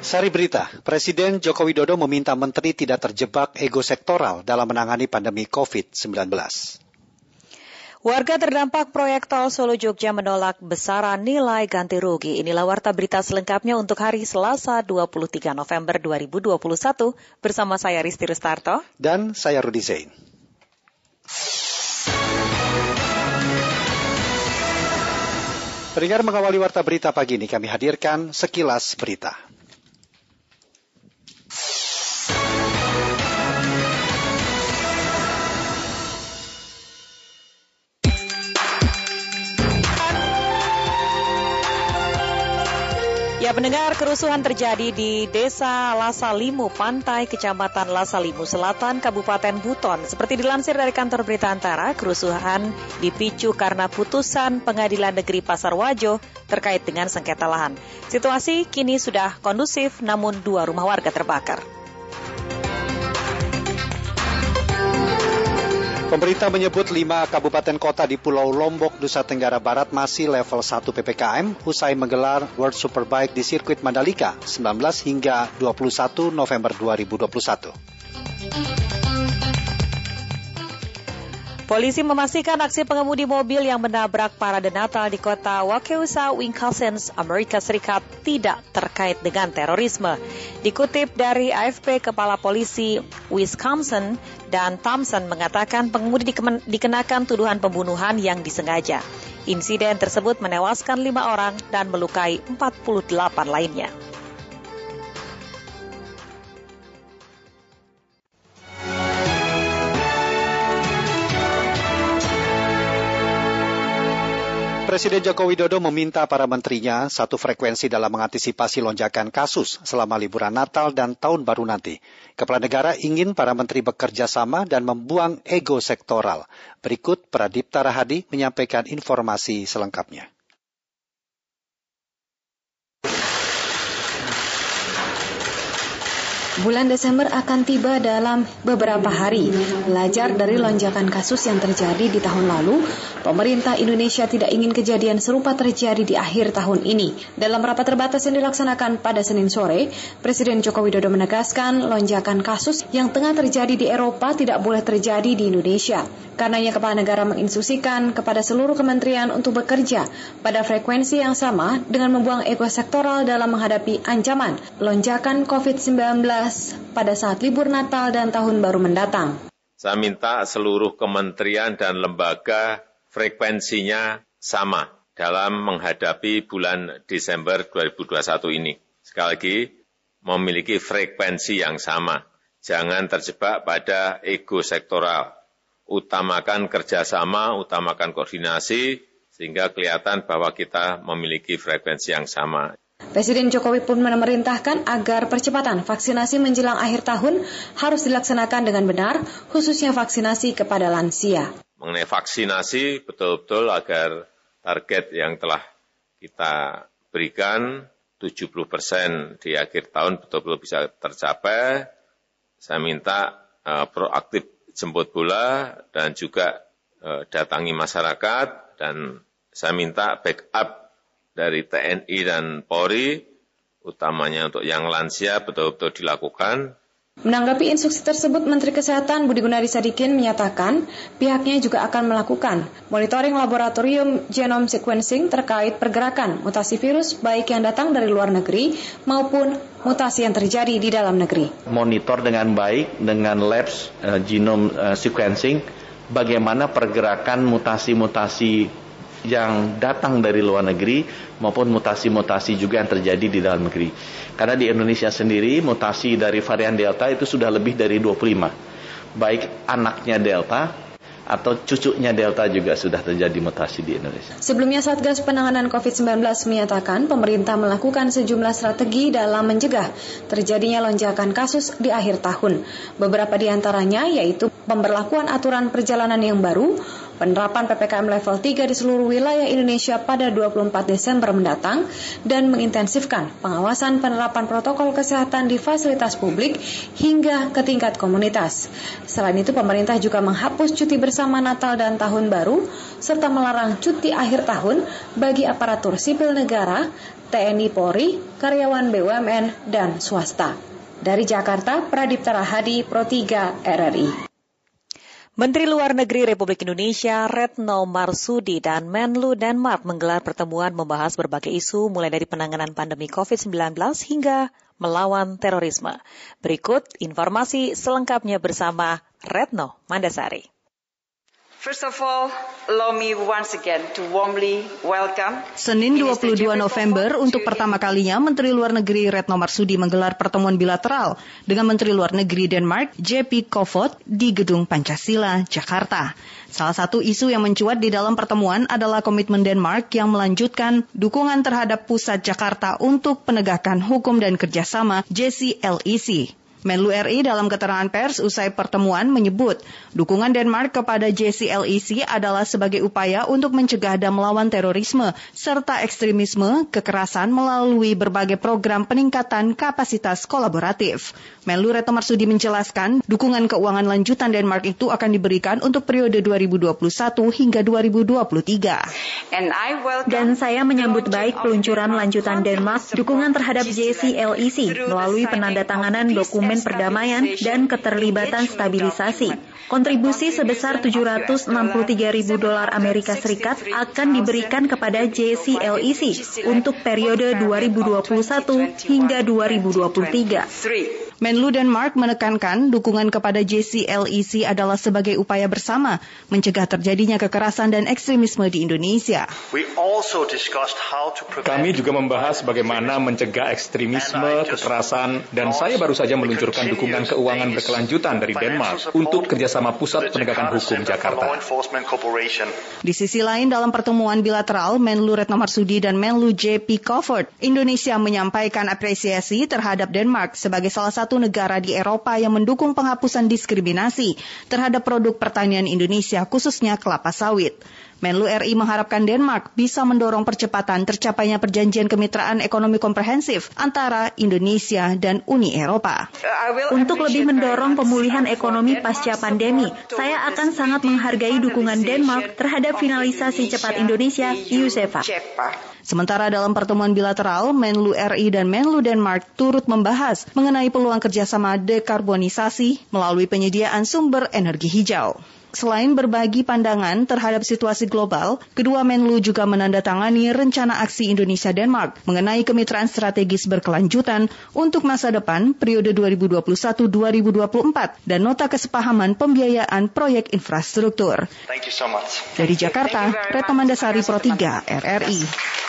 Sari berita, Presiden Joko Widodo meminta menteri tidak terjebak ego sektoral dalam menangani pandemi COVID-19. Warga terdampak proyek tol Solo Jogja menolak besaran nilai ganti rugi. Inilah warta berita selengkapnya untuk hari Selasa 23 November 2021 bersama saya Risti Rustarto dan saya Rudi Zain. Pendengar mengawali warta berita pagi ini kami hadirkan sekilas berita. Ya pendengar, kerusuhan terjadi di Desa Lasalimu, Pantai, Kecamatan Lasalimu Selatan, Kabupaten Buton. Seperti dilansir dari kantor berita antara, kerusuhan dipicu karena putusan Pengadilan Negeri Pasar Wajo terkait dengan sengketa lahan. Situasi kini sudah kondusif, namun dua rumah warga terbakar. Pemerintah menyebut lima kabupaten kota di Pulau Lombok, Nusa Tenggara Barat masih level 1 PPKM usai menggelar World Superbike di sirkuit Mandalika 19 hingga 21 November 2021. Polisi memastikan aksi pengemudi mobil yang menabrak parade Natal di kota Waukesha, Wisconsin, Amerika Serikat tidak terkait dengan terorisme. Dikutip dari AFP, Kepala Polisi Wisconsin dan Thompson mengatakan pengemudi dikenakan tuduhan pembunuhan yang disengaja. Insiden tersebut menewaskan lima orang dan melukai 48 lainnya. Presiden Joko Widodo meminta para menterinya satu frekuensi dalam mengantisipasi lonjakan kasus selama liburan Natal dan Tahun Baru nanti. Kepala negara ingin para menteri bekerja sama dan membuang ego sektoral. Berikut Pradipta Rahadi menyampaikan informasi selengkapnya. Bulan Desember akan tiba dalam beberapa hari. Belajar dari lonjakan kasus yang terjadi di tahun lalu, pemerintah Indonesia tidak ingin kejadian serupa terjadi di akhir tahun ini. Dalam rapat terbatas yang dilaksanakan pada Senin sore, Presiden Joko Widodo menegaskan lonjakan kasus yang tengah terjadi di Eropa tidak boleh terjadi di Indonesia. Karenanya kepala negara menginstruksikan kepada seluruh kementerian untuk bekerja pada frekuensi yang sama dengan membuang ego sektoral dalam menghadapi ancaman lonjakan COVID-19 pada saat libur Natal dan Tahun Baru mendatang. Saya minta seluruh kementerian dan lembaga frekuensinya sama dalam menghadapi bulan Desember 2021 ini. Sekali lagi, memiliki frekuensi yang sama. Jangan terjebak pada ego sektoral. Utamakan kerjasama, utamakan koordinasi, sehingga kelihatan bahwa kita memiliki frekuensi yang sama. Presiden Jokowi pun memerintahkan agar percepatan vaksinasi menjelang akhir tahun harus dilaksanakan dengan benar, khususnya vaksinasi kepada lansia. Mengenai vaksinasi, betul-betul agar target yang telah kita berikan 70 persen di akhir tahun betul-betul bisa tercapai. Saya minta uh, proaktif jemput bola dan juga uh, datangi masyarakat dan saya minta backup dari TNI dan Polri, utamanya untuk yang lansia betul-betul dilakukan. Menanggapi instruksi tersebut, Menteri Kesehatan Budi Gunadi Sadikin menyatakan pihaknya juga akan melakukan monitoring laboratorium genome sequencing terkait pergerakan mutasi virus baik yang datang dari luar negeri maupun mutasi yang terjadi di dalam negeri. Monitor dengan baik dengan labs uh, genome uh, sequencing bagaimana pergerakan mutasi-mutasi yang datang dari luar negeri maupun mutasi-mutasi juga yang terjadi di dalam negeri. Karena di Indonesia sendiri mutasi dari varian Delta itu sudah lebih dari 25. Baik anaknya Delta atau cucunya Delta juga sudah terjadi mutasi di Indonesia. Sebelumnya Satgas Penanganan COVID-19 menyatakan pemerintah melakukan sejumlah strategi dalam mencegah terjadinya lonjakan kasus di akhir tahun. Beberapa di antaranya yaitu pemberlakuan aturan perjalanan yang baru, penerapan PPKM level 3 di seluruh wilayah Indonesia pada 24 Desember mendatang, dan mengintensifkan pengawasan penerapan protokol kesehatan di fasilitas publik hingga ke tingkat komunitas. Selain itu, pemerintah juga menghapus cuti bersama Natal dan Tahun Baru, serta melarang cuti akhir tahun bagi aparatur sipil negara, TNI Polri, karyawan BUMN, dan swasta. Dari Jakarta, Pradipta Rahadi, Pro 3 RRI. Menteri Luar Negeri Republik Indonesia Retno Marsudi dan Menlu Denmark menggelar pertemuan membahas berbagai isu mulai dari penanganan pandemi COVID-19 hingga melawan terorisme. Berikut informasi selengkapnya bersama Retno Mandasari. First of all, allow me once again to warmly welcome. Senin 22 November untuk pertama kalinya Menteri Luar Negeri Retno Marsudi menggelar pertemuan bilateral dengan Menteri Luar Negeri Denmark JP Kofod di Gedung Pancasila, Jakarta. Salah satu isu yang mencuat di dalam pertemuan adalah komitmen Denmark yang melanjutkan dukungan terhadap pusat Jakarta untuk penegakan hukum dan kerjasama JCLEC. Menlu RI dalam keterangan pers usai pertemuan menyebut dukungan Denmark kepada JCLEC adalah sebagai upaya untuk mencegah dan melawan terorisme serta ekstremisme kekerasan melalui berbagai program peningkatan kapasitas kolaboratif. Menlu Retno Marsudi menjelaskan dukungan keuangan lanjutan Denmark itu akan diberikan untuk periode 2021 hingga 2023. Dan saya menyambut baik peluncuran lanjutan Denmark dukungan terhadap JCLEC melalui penandatanganan dokumen perdamaian dan keterlibatan stabilisasi. Kontribusi sebesar 763 ribu dolar Amerika Serikat akan diberikan kepada JCLEC untuk periode 2021 hingga 2023. Menlu Denmark menekankan dukungan kepada JCLEC adalah sebagai upaya bersama mencegah terjadinya kekerasan dan ekstremisme di Indonesia. Kami juga membahas bagaimana mencegah ekstremisme, kekerasan, dan saya baru saja meluncurkan dukungan keuangan berkelanjutan dari Denmark untuk kerjasama Pusat Penegakan Hukum Jakarta. Di sisi lain, dalam pertemuan bilateral Menlu Retno Marsudi dan Menlu JP Crawford, Indonesia menyampaikan apresiasi terhadap Denmark sebagai salah satu satu negara di Eropa yang mendukung penghapusan diskriminasi terhadap produk pertanian Indonesia, khususnya kelapa sawit. Menlu RI mengharapkan Denmark bisa mendorong percepatan tercapainya perjanjian kemitraan ekonomi komprehensif antara Indonesia dan Uni Eropa. Untuk lebih mendorong pemulihan ekonomi pasca pandemi, saya akan sangat menghargai dukungan Denmark terhadap finalisasi cepat Indonesia (IUSEFA). Sementara dalam pertemuan bilateral, Menlu RI dan Menlu Denmark turut membahas mengenai peluang kerjasama dekarbonisasi melalui penyediaan sumber energi hijau. Selain berbagi pandangan terhadap situasi global, kedua Menlu juga menandatangani rencana aksi Indonesia Denmark mengenai kemitraan strategis berkelanjutan untuk masa depan periode 2021-2024 dan nota kesepahaman pembiayaan proyek infrastruktur. So Dari Jakarta, Retno Mandasari Pro 3 RRI.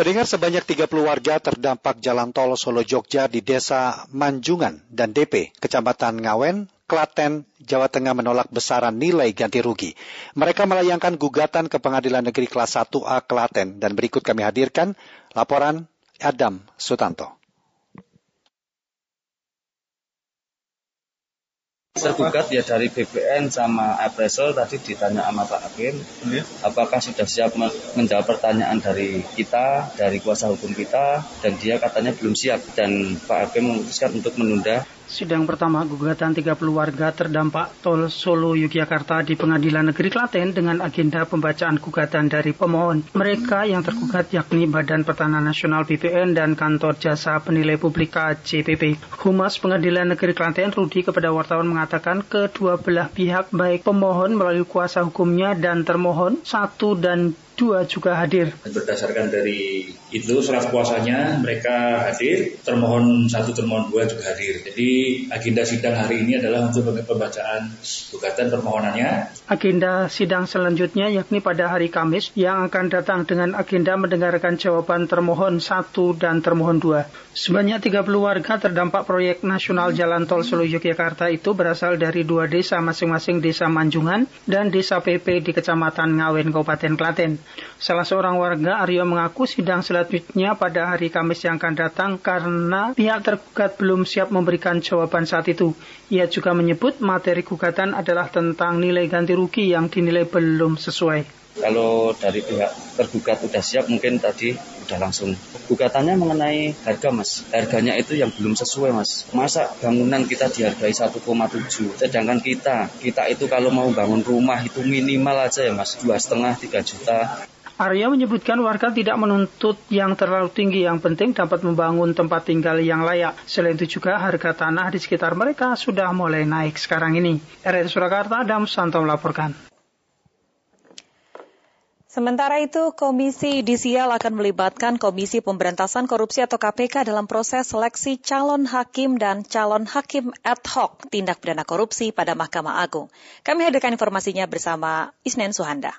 Pendengar sebanyak 30 warga terdampak jalan tol Solo Jogja di Desa Manjungan dan DP, Kecamatan Ngawen, Klaten, Jawa Tengah menolak besaran nilai ganti rugi. Mereka melayangkan gugatan ke Pengadilan Negeri Kelas 1A Klaten dan berikut kami hadirkan laporan Adam Sutanto. Tergugat ya dari BPN sama appraisal tadi ditanya sama Pak Hakim ya. apakah sudah siap menjawab pertanyaan dari kita dari kuasa hukum kita dan dia katanya belum siap dan Pak Hakim memutuskan untuk menunda Sidang pertama gugatan 30 warga terdampak tol Solo Yogyakarta di Pengadilan Negeri Klaten dengan agenda pembacaan gugatan dari pemohon. Mereka yang tergugat yakni Badan Pertanahan Nasional BPN dan Kantor Jasa Penilai Publik KJPP. Humas Pengadilan Negeri Klaten Rudi kepada wartawan mengatakan kedua belah pihak baik pemohon melalui kuasa hukumnya dan termohon satu dan dua juga hadir. Berdasarkan dari itu surat kuasanya mereka hadir, termohon satu termohon dua juga hadir. Jadi agenda sidang hari ini adalah untuk pembacaan gugatan permohonannya. Agenda sidang selanjutnya yakni pada hari Kamis yang akan datang dengan agenda mendengarkan jawaban termohon satu dan termohon dua. Sebanyak 30 warga terdampak proyek nasional Jalan Tol Solo Yogyakarta itu berasal dari dua desa masing-masing Desa Manjungan dan Desa PP di Kecamatan Ngawen, Kabupaten Klaten. Salah seorang warga Aryo mengaku sidang selanjutnya pada hari Kamis yang akan datang karena pihak tergugat belum siap memberikan jawaban saat itu. Ia juga menyebut materi gugatan adalah tentang nilai ganti rugi yang dinilai belum sesuai. Kalau dari pihak tergugat sudah siap mungkin tadi udah langsung. Gugatannya mengenai harga mas. Harganya itu yang belum sesuai mas. Masa bangunan kita dihargai 1,7 sedangkan kita kita itu kalau mau bangun rumah itu minimal aja ya mas. Dua setengah tiga juta. Arya menyebutkan warga tidak menuntut yang terlalu tinggi, yang penting dapat membangun tempat tinggal yang layak. Selain itu juga harga tanah di sekitar mereka sudah mulai naik sekarang ini. RRI Surakarta, Adam Santo melaporkan. Sementara itu, Komisi Yudisial akan melibatkan Komisi Pemberantasan Korupsi atau KPK dalam proses seleksi calon hakim dan calon hakim ad hoc tindak pidana korupsi pada Mahkamah Agung. Kami hadirkan informasinya bersama Isnen Suhanda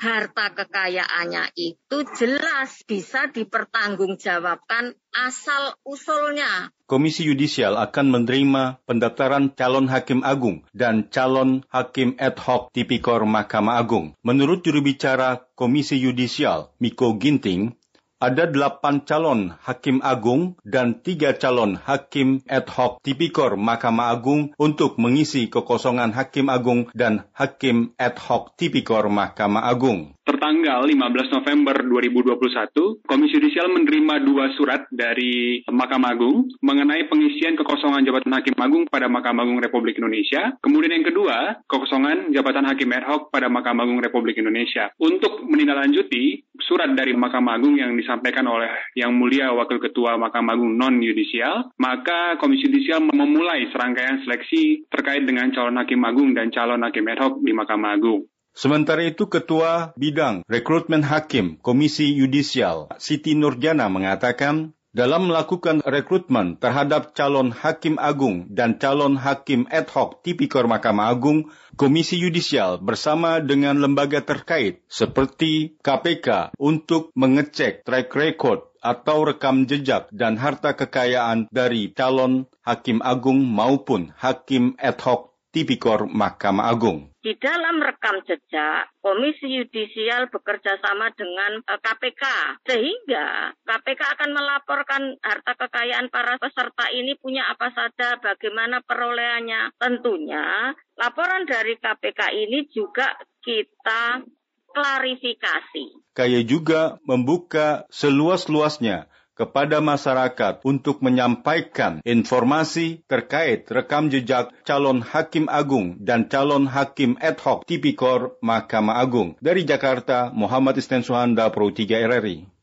harta kekayaannya itu jelas bisa dipertanggungjawabkan asal usulnya. Komisi Yudisial akan menerima pendaftaran calon hakim agung dan calon hakim ad hoc tipikor Mahkamah Agung. Menurut juru bicara Komisi Yudisial, Miko Ginting, ada delapan calon hakim agung dan tiga calon hakim ad hoc tipikor Mahkamah Agung untuk mengisi kekosongan hakim agung dan hakim ad hoc tipikor Mahkamah Agung. Tertanggal 15 November 2021, Komisi Yudisial menerima dua surat dari Mahkamah Agung mengenai pengisian kekosongan jabatan Hakim Agung pada Mahkamah Agung Republik Indonesia. Kemudian yang kedua, kekosongan jabatan Hakim ad hoc pada Mahkamah Agung Republik Indonesia. Untuk menindaklanjuti surat dari Mahkamah Agung yang disampaikan oleh Yang Mulia Wakil Ketua Mahkamah Agung non-yudisial, maka Komisi Yudisial memulai serangkaian seleksi terkait dengan calon Hakim Agung dan calon Hakim ad hoc di Mahkamah Agung. Sementara itu Ketua Bidang Rekrutmen Hakim Komisi Yudisial Siti Nurjana mengatakan dalam melakukan rekrutmen terhadap calon hakim agung dan calon hakim ad hoc tipikor Mahkamah Agung, Komisi Yudisial bersama dengan lembaga terkait seperti KPK untuk mengecek track record atau rekam jejak dan harta kekayaan dari calon hakim agung maupun hakim ad hoc tipikor Mahkamah Agung. Di dalam rekam jejak, Komisi Yudisial bekerja sama dengan KPK, eh, sehingga KPK akan melaporkan harta kekayaan para peserta ini punya apa saja, bagaimana perolehannya. Tentunya, laporan dari KPK ini juga kita klarifikasi. Kayak juga membuka seluas-luasnya kepada masyarakat untuk menyampaikan informasi terkait rekam jejak calon hakim agung dan calon hakim ad hoc tipikor Mahkamah Agung. Dari Jakarta, Muhammad Isten Suhanda, Pro 3 RRI.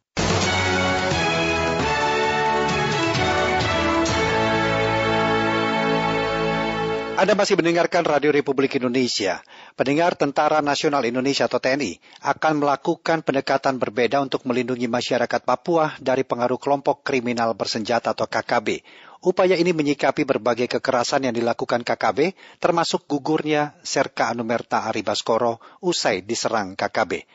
Anda masih mendengarkan Radio Republik Indonesia. Pendengar Tentara Nasional Indonesia atau TNI akan melakukan pendekatan berbeda untuk melindungi masyarakat Papua dari pengaruh kelompok kriminal bersenjata atau KKB. Upaya ini menyikapi berbagai kekerasan yang dilakukan KKB, termasuk gugurnya Serka Anumerta Aribaskoro usai diserang KKB.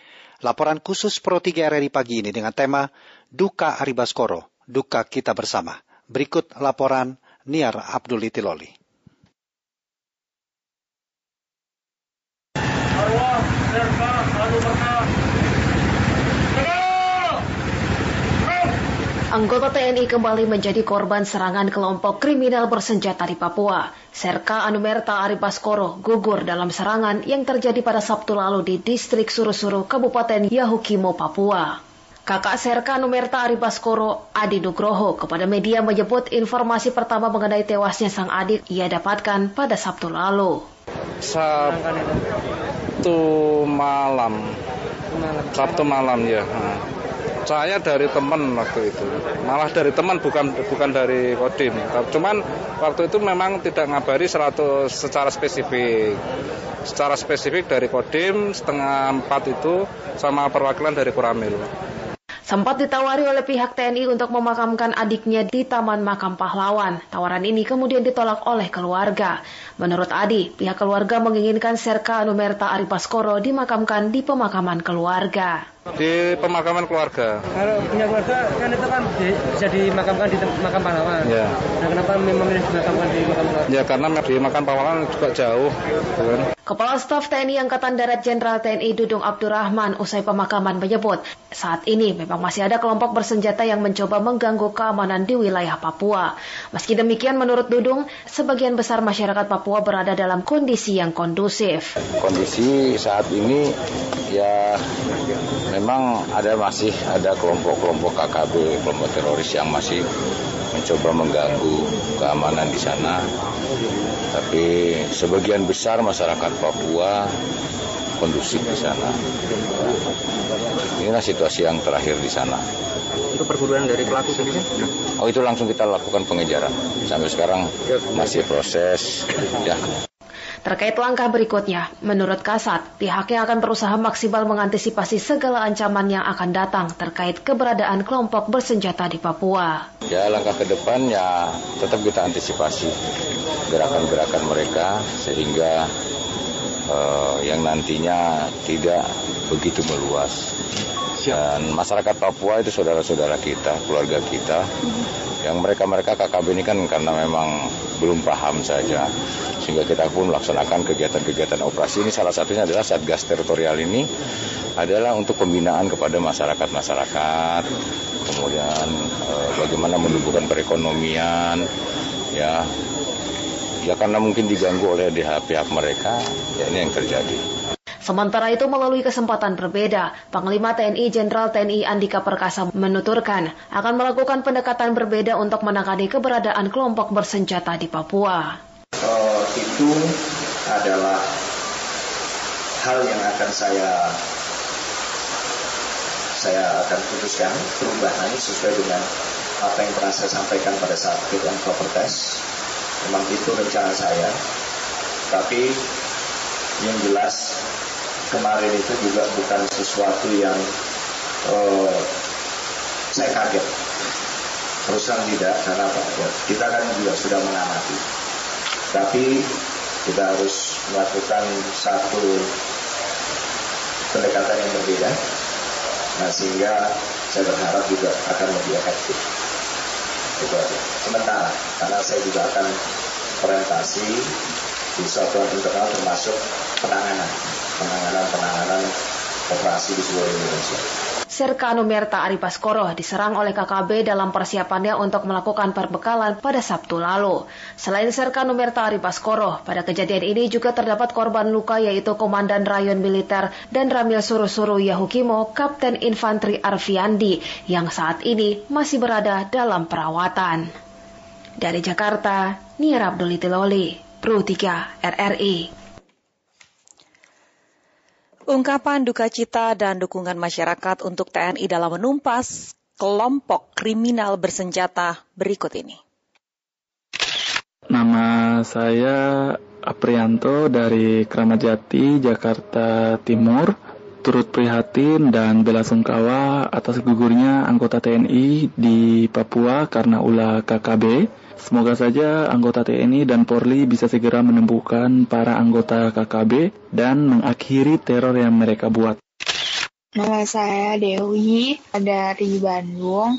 Laporan khusus Pro 3 RRI pagi ini dengan tema Duka Aribaskoro, Duka Kita Bersama. Berikut laporan Niar Abdul Itiloli. Anggota TNI kembali menjadi korban serangan kelompok kriminal bersenjata di Papua. Serka Anumerta Aribaskoro gugur dalam serangan yang terjadi pada Sabtu lalu di distrik Suru-Suru, Kabupaten Yahukimo, Papua. Kakak Serka Anumerta Aribaskoro, Adi Nugroho, kepada media menyebut informasi pertama mengenai tewasnya sang adik ia dapatkan pada Sabtu lalu. Sabtu malam. Sabtu malam ya. Saya dari teman waktu itu, malah dari teman bukan bukan dari kodim. Cuman waktu itu memang tidak ngabari 100 secara spesifik. Secara spesifik dari kodim setengah empat itu sama perwakilan dari Kuramil. Sempat ditawari oleh pihak TNI untuk memakamkan adiknya di Taman Makam Pahlawan. Tawaran ini kemudian ditolak oleh keluarga. Menurut Adi, pihak keluarga menginginkan Serka Anumerta Aripaskoro dimakamkan di pemakaman keluarga. Di pemakaman keluarga. Kalau punya keluarga kan itu kan di, bisa dimakamkan di makam pahlawan. Ya. Nah, kenapa memilih dimakamkan di makam keluarga? Ya karena di makam pahlawan juga jauh. Kan. Kepala Staf TNI Angkatan Darat Jenderal TNI Dudung Abdurrahman usai pemakaman menyebut, saat ini memang masih ada kelompok bersenjata yang mencoba mengganggu keamanan di wilayah Papua. Meski demikian menurut Dudung, sebagian besar masyarakat Papua berada dalam kondisi yang kondusif. Kondisi saat ini ya memang ada masih ada kelompok-kelompok KKB, kelompok teroris yang masih mencoba mengganggu keamanan di sana. Tapi sebagian besar masyarakat Papua kondusif di sana. Inilah situasi yang terakhir di sana. Untuk perburuan dari pelaku sendiri? Oh itu langsung kita lakukan pengejaran. Sampai sekarang masih proses. Ya. Terkait langkah berikutnya, menurut Kasat, pihaknya akan berusaha maksimal mengantisipasi segala ancaman yang akan datang terkait keberadaan kelompok bersenjata di Papua. Ya langkah ke depan ya tetap kita antisipasi gerakan-gerakan mereka sehingga uh, yang nantinya tidak begitu meluas. Dan masyarakat Papua itu saudara-saudara kita, keluarga kita. Yang mereka-mereka KKB ini kan karena memang belum paham saja. Sehingga kita pun melaksanakan kegiatan-kegiatan operasi ini salah satunya adalah Satgas Teritorial ini adalah untuk pembinaan kepada masyarakat-masyarakat. Kemudian eh, bagaimana menumbuhkan perekonomian ya ya karena mungkin diganggu oleh pihak mereka ya ini yang terjadi. Sementara itu melalui kesempatan berbeda, Panglima TNI Jenderal TNI Andika Perkasa menuturkan akan melakukan pendekatan berbeda untuk menangani keberadaan kelompok bersenjata di Papua. Uh, itu adalah hal yang akan saya saya akan putuskan perubahan sesuai dengan apa yang pernah saya sampaikan pada saat fit and proper test. Memang itu rencana saya. Tapi yang jelas kemarin itu juga bukan sesuatu yang uh, saya kaget. Terus terang tidak, karena apa? Ya, kita kan juga sudah mengamati. Tapi kita harus melakukan satu pendekatan yang berbeda. Nah, sehingga saya berharap juga akan lebih efektif. Itu aja. Sementara, karena saya juga akan orientasi di satuan internal termasuk penanganan penanganan-penanganan operasi di seluruh Indonesia. Serka Numerta Aribaskoro diserang oleh KKB dalam persiapannya untuk melakukan perbekalan pada Sabtu lalu. Selain Serka Numerta Aribaskoro, pada kejadian ini juga terdapat korban luka yaitu Komandan Rayon Militer dan Ramil Suru-Suru Yahukimo, Kapten Infanteri Arfiandi, yang saat ini masih berada dalam perawatan. Dari Jakarta, Nia Abdul Loli, Pro 3 RRI. Ungkapan duka cita dan dukungan masyarakat untuk TNI dalam menumpas kelompok kriminal bersenjata berikut ini. Nama saya Aprianto dari Kramat Jati, Jakarta Timur. Turut prihatin dan bela sungkawa atas gugurnya anggota TNI di Papua karena ulah KKB Semoga saja anggota TNI dan Polri bisa segera menemukan para anggota KKB dan mengakhiri teror yang mereka buat. Nama saya Dewi dari Bandung.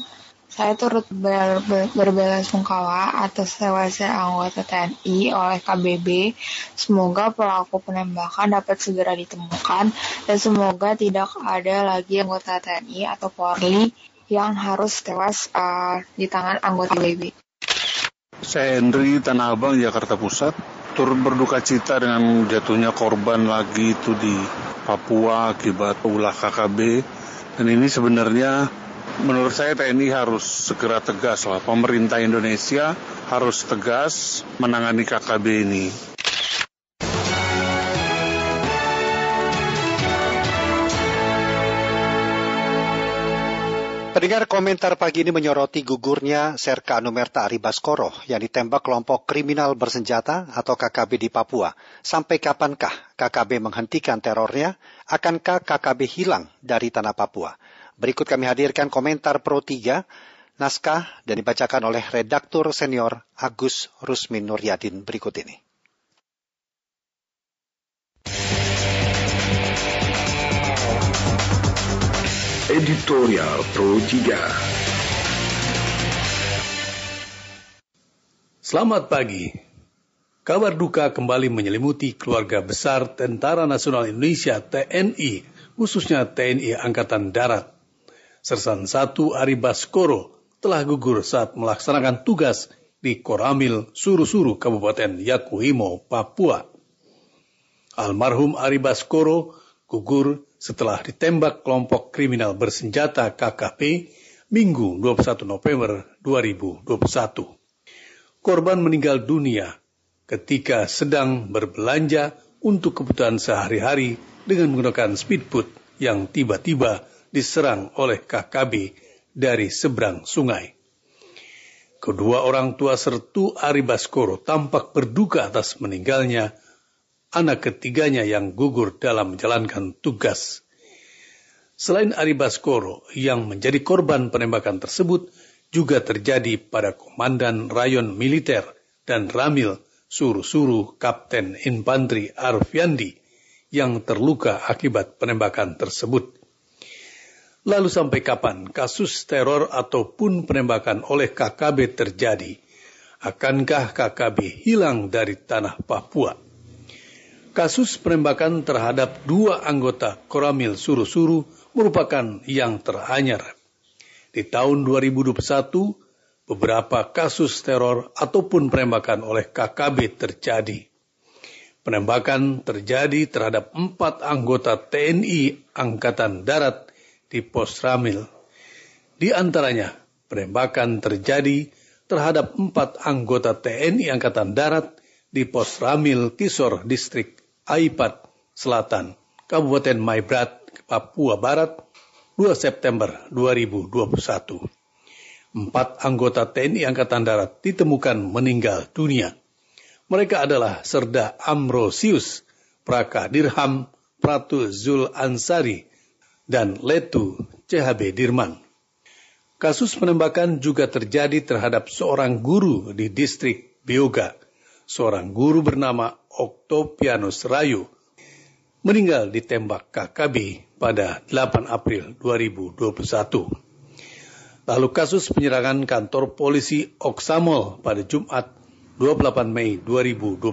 Saya turut ber, ber, berbelasungkawa atas tewasnya anggota TNI oleh KBB. Semoga pelaku penembakan dapat segera ditemukan dan semoga tidak ada lagi anggota TNI atau Polri yang harus tewas uh, di tangan anggota KBB. Saya Henry Tanah Abang, Jakarta Pusat. Turut berduka cita dengan jatuhnya korban lagi itu di Papua akibat ulah KKB. Dan ini sebenarnya menurut saya TNI harus segera tegas lah. Pemerintah Indonesia harus tegas menangani KKB ini. Pendengar komentar pagi ini menyoroti gugurnya Serka Anumerta Aribaskoro yang ditembak kelompok kriminal bersenjata atau KKB di Papua. Sampai kapankah KKB menghentikan terornya? Akankah KKB hilang dari tanah Papua? Berikut kami hadirkan komentar Pro 3, naskah dan dibacakan oleh redaktur senior Agus Rusmin Nuryadin berikut ini. Editorial Pro 3 Selamat pagi. Kabar duka kembali menyelimuti keluarga besar Tentara Nasional Indonesia TNI, khususnya TNI Angkatan Darat. Sersan 1 Ari Baskoro telah gugur saat melaksanakan tugas di Koramil, Suru-Suru, Kabupaten Yakuhimo, Papua. Almarhum Ari Baskoro gugur setelah ditembak kelompok kriminal bersenjata KKP Minggu 21 November 2021. Korban meninggal dunia ketika sedang berbelanja untuk kebutuhan sehari-hari dengan menggunakan speedboat yang tiba-tiba diserang oleh KKB dari seberang sungai. Kedua orang tua sertu Ari Baskoro tampak berduka atas meninggalnya anak ketiganya yang gugur dalam menjalankan tugas. Selain Ari Baskoro yang menjadi korban penembakan tersebut juga terjadi pada Komandan Rayon Militer dan Ramil Suru-Suru Kapten Infanteri Arfiandi yang terluka akibat penembakan tersebut. Lalu sampai kapan kasus teror ataupun penembakan oleh KKB terjadi? Akankah KKB hilang dari tanah Papua? Kasus penembakan terhadap dua anggota Koramil Suru-Suru merupakan yang teranyar. Di tahun 2021, beberapa kasus teror ataupun penembakan oleh KKB terjadi. Penembakan terjadi terhadap empat anggota TNI Angkatan Darat di pos Ramil. Di antaranya, penembakan terjadi terhadap empat anggota TNI Angkatan Darat di pos Ramil Kisor Distrik Aipat Selatan, Kabupaten Maibrat, Papua Barat, 2 September 2021. Empat anggota TNI Angkatan Darat ditemukan meninggal dunia. Mereka adalah Serda Amrosius, Praka Dirham, Pratu Zul Ansari, dan Letu CHB Dirman. Kasus penembakan juga terjadi terhadap seorang guru di distrik Bioga. Seorang guru bernama Oktopianus Rayu meninggal ditembak KKB pada 8 April 2021. Lalu kasus penyerangan kantor polisi Oksamol pada Jumat 28 Mei 2021.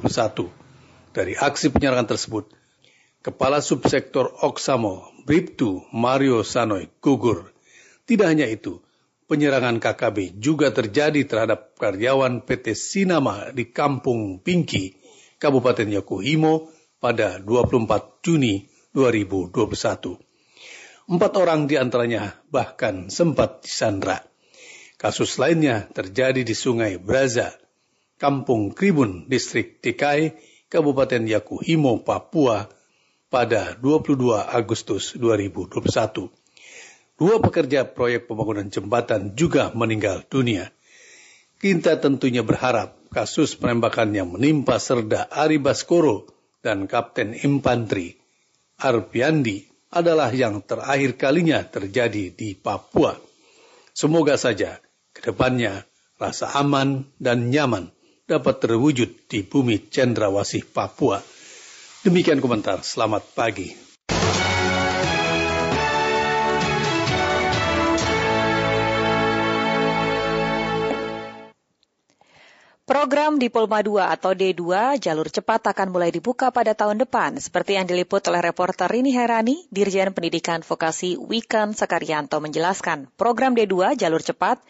Dari aksi penyerangan tersebut, Kepala Subsektor Oksamol Bribtu Mario Sanoy gugur. Tidak hanya itu, penyerangan KKB juga terjadi terhadap karyawan PT Sinama di Kampung Pingki, Kabupaten Yokohimo pada 24 Juni 2021. Empat orang di antaranya bahkan sempat disandra. Kasus lainnya terjadi di Sungai Braza, Kampung Kribun, Distrik Tikai, Kabupaten Yakuhimo, Papua, pada 22 Agustus 2021. Dua pekerja proyek pembangunan jembatan juga meninggal dunia. Kita tentunya berharap kasus penembakan yang menimpa Serda Ari Baskoro dan Kapten Infanteri Arpiandi adalah yang terakhir kalinya terjadi di Papua. Semoga saja ke depannya rasa aman dan nyaman dapat terwujud di bumi cendrawasih Papua Demikian komentar. Selamat pagi. Program Diploma 2 atau D2 jalur cepat akan mulai dibuka pada tahun depan, seperti yang diliput oleh reporter Rini Herani, Dirjen Pendidikan Vokasi Wikan Sekaryanto menjelaskan. Program D2 jalur cepat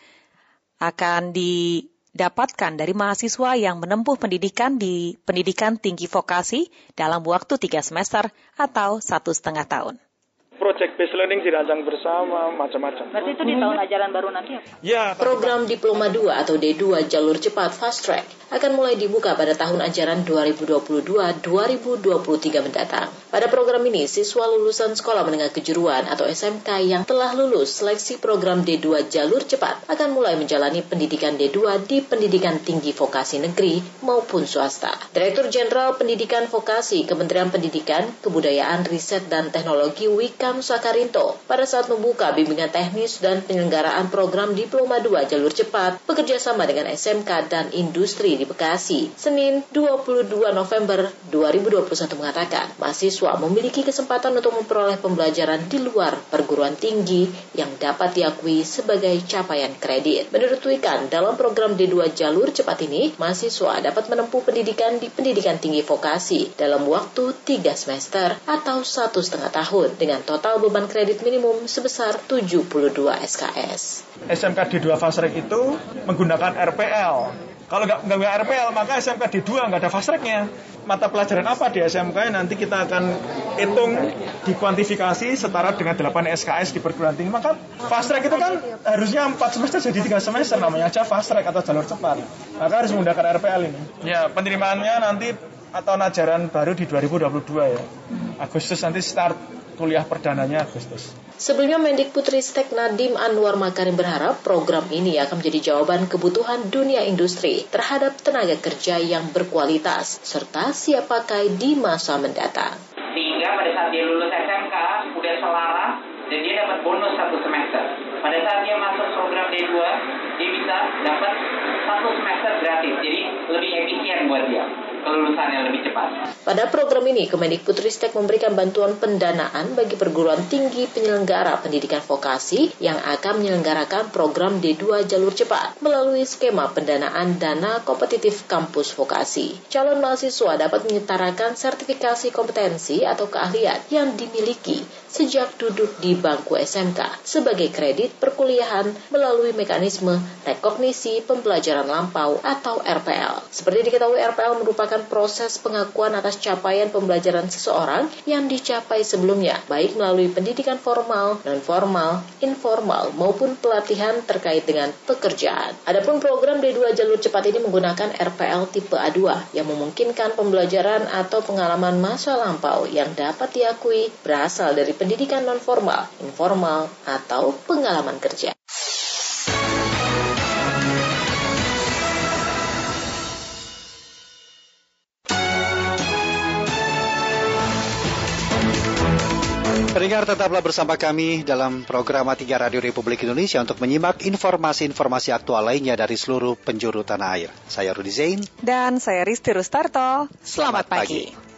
akan di dapatkan dari mahasiswa yang menempuh pendidikan di pendidikan tinggi vokasi dalam waktu tiga semester atau satu setengah tahun project based learning dirancang bersama, macam-macam. Berarti itu di tahun ajaran baru nanti ya? Ya. Program Diploma 2 atau D2 jalur cepat fast track akan mulai dibuka pada tahun ajaran 2022-2023 mendatang. Pada program ini, siswa lulusan sekolah menengah kejuruan atau SMK yang telah lulus seleksi program D2 jalur cepat akan mulai menjalani pendidikan D2 di pendidikan tinggi vokasi negeri maupun swasta. Direktur Jenderal Pendidikan Vokasi Kementerian Pendidikan, Kebudayaan, Riset, dan Teknologi Wika Sakarinto pada saat membuka bimbingan teknis dan penyelenggaraan program Diploma 2 jalur cepat bekerjasama dengan SMK dan industri di Bekasi. Senin 22 November 2021 mengatakan mahasiswa memiliki kesempatan untuk memperoleh pembelajaran di luar perguruan tinggi yang dapat diakui sebagai capaian kredit. Menurut Wikan, dalam program D2 jalur cepat ini, mahasiswa dapat menempuh pendidikan di pendidikan tinggi vokasi dalam waktu 3 semester atau satu setengah tahun dengan total beban kredit minimum sebesar 72 SKS. SMK D2 Fast Track itu menggunakan RPL. Kalau nggak nggak RPL, maka SMK D2 nggak ada fast tracknya. Mata pelajaran apa di SMK nanti kita akan hitung dikuantifikasi setara dengan 8 SKS di perguruan tinggi. Maka fast track itu kan harusnya 4 semester jadi 3 semester namanya aja fast track atau jalur cepat. Maka harus menggunakan RPL ini. Ya, penerimaannya nanti atau ajaran baru di 2022 ya. Agustus nanti start kuliah perdananya Agustus. Sebelumnya Mendikbudristek Nadim Anwar Makarim berharap program ini akan menjadi jawaban kebutuhan dunia industri terhadap tenaga kerja yang berkualitas serta siap pakai di masa mendatang. Sehingga pada saat dia lulus SMK udah selaras dan dia dapat bonus satu semester. Pada saat dia masuk program D2, dia bisa dapat satu semester gratis. Jadi lebih efisien buat dia kelulusannya lebih cepat. Pada program ini, Kemendikbudristek memberikan bantuan pendanaan bagi perguruan tinggi penyelenggara pendidikan vokasi yang akan menyelenggarakan program D2 jalur cepat melalui skema pendanaan dana kompetitif kampus vokasi. Calon mahasiswa dapat menyetarakan sertifikasi kompetensi atau keahlian yang dimiliki sejak duduk di bangku SMK sebagai kredit perkuliahan melalui mekanisme rekognisi pembelajaran lampau atau RPL. Seperti diketahui RPL merupakan proses pengakuan atas capaian pembelajaran seseorang yang dicapai sebelumnya, baik melalui pendidikan formal, non-formal, informal, maupun pelatihan terkait dengan pekerjaan. Adapun program D2 jalur cepat ini menggunakan RPL tipe A2 yang memungkinkan pembelajaran atau pengalaman masa lampau yang dapat diakui berasal dari pendidikan non-formal, informal, atau pengalaman kerja. Pendengar tetaplah bersama kami dalam program Tiga Radio Republik Indonesia untuk menyimak informasi-informasi aktual lainnya dari seluruh penjuru tanah air. Saya Rudi Zain. Dan saya Risti Rustarto. Selamat, Selamat pagi. pagi.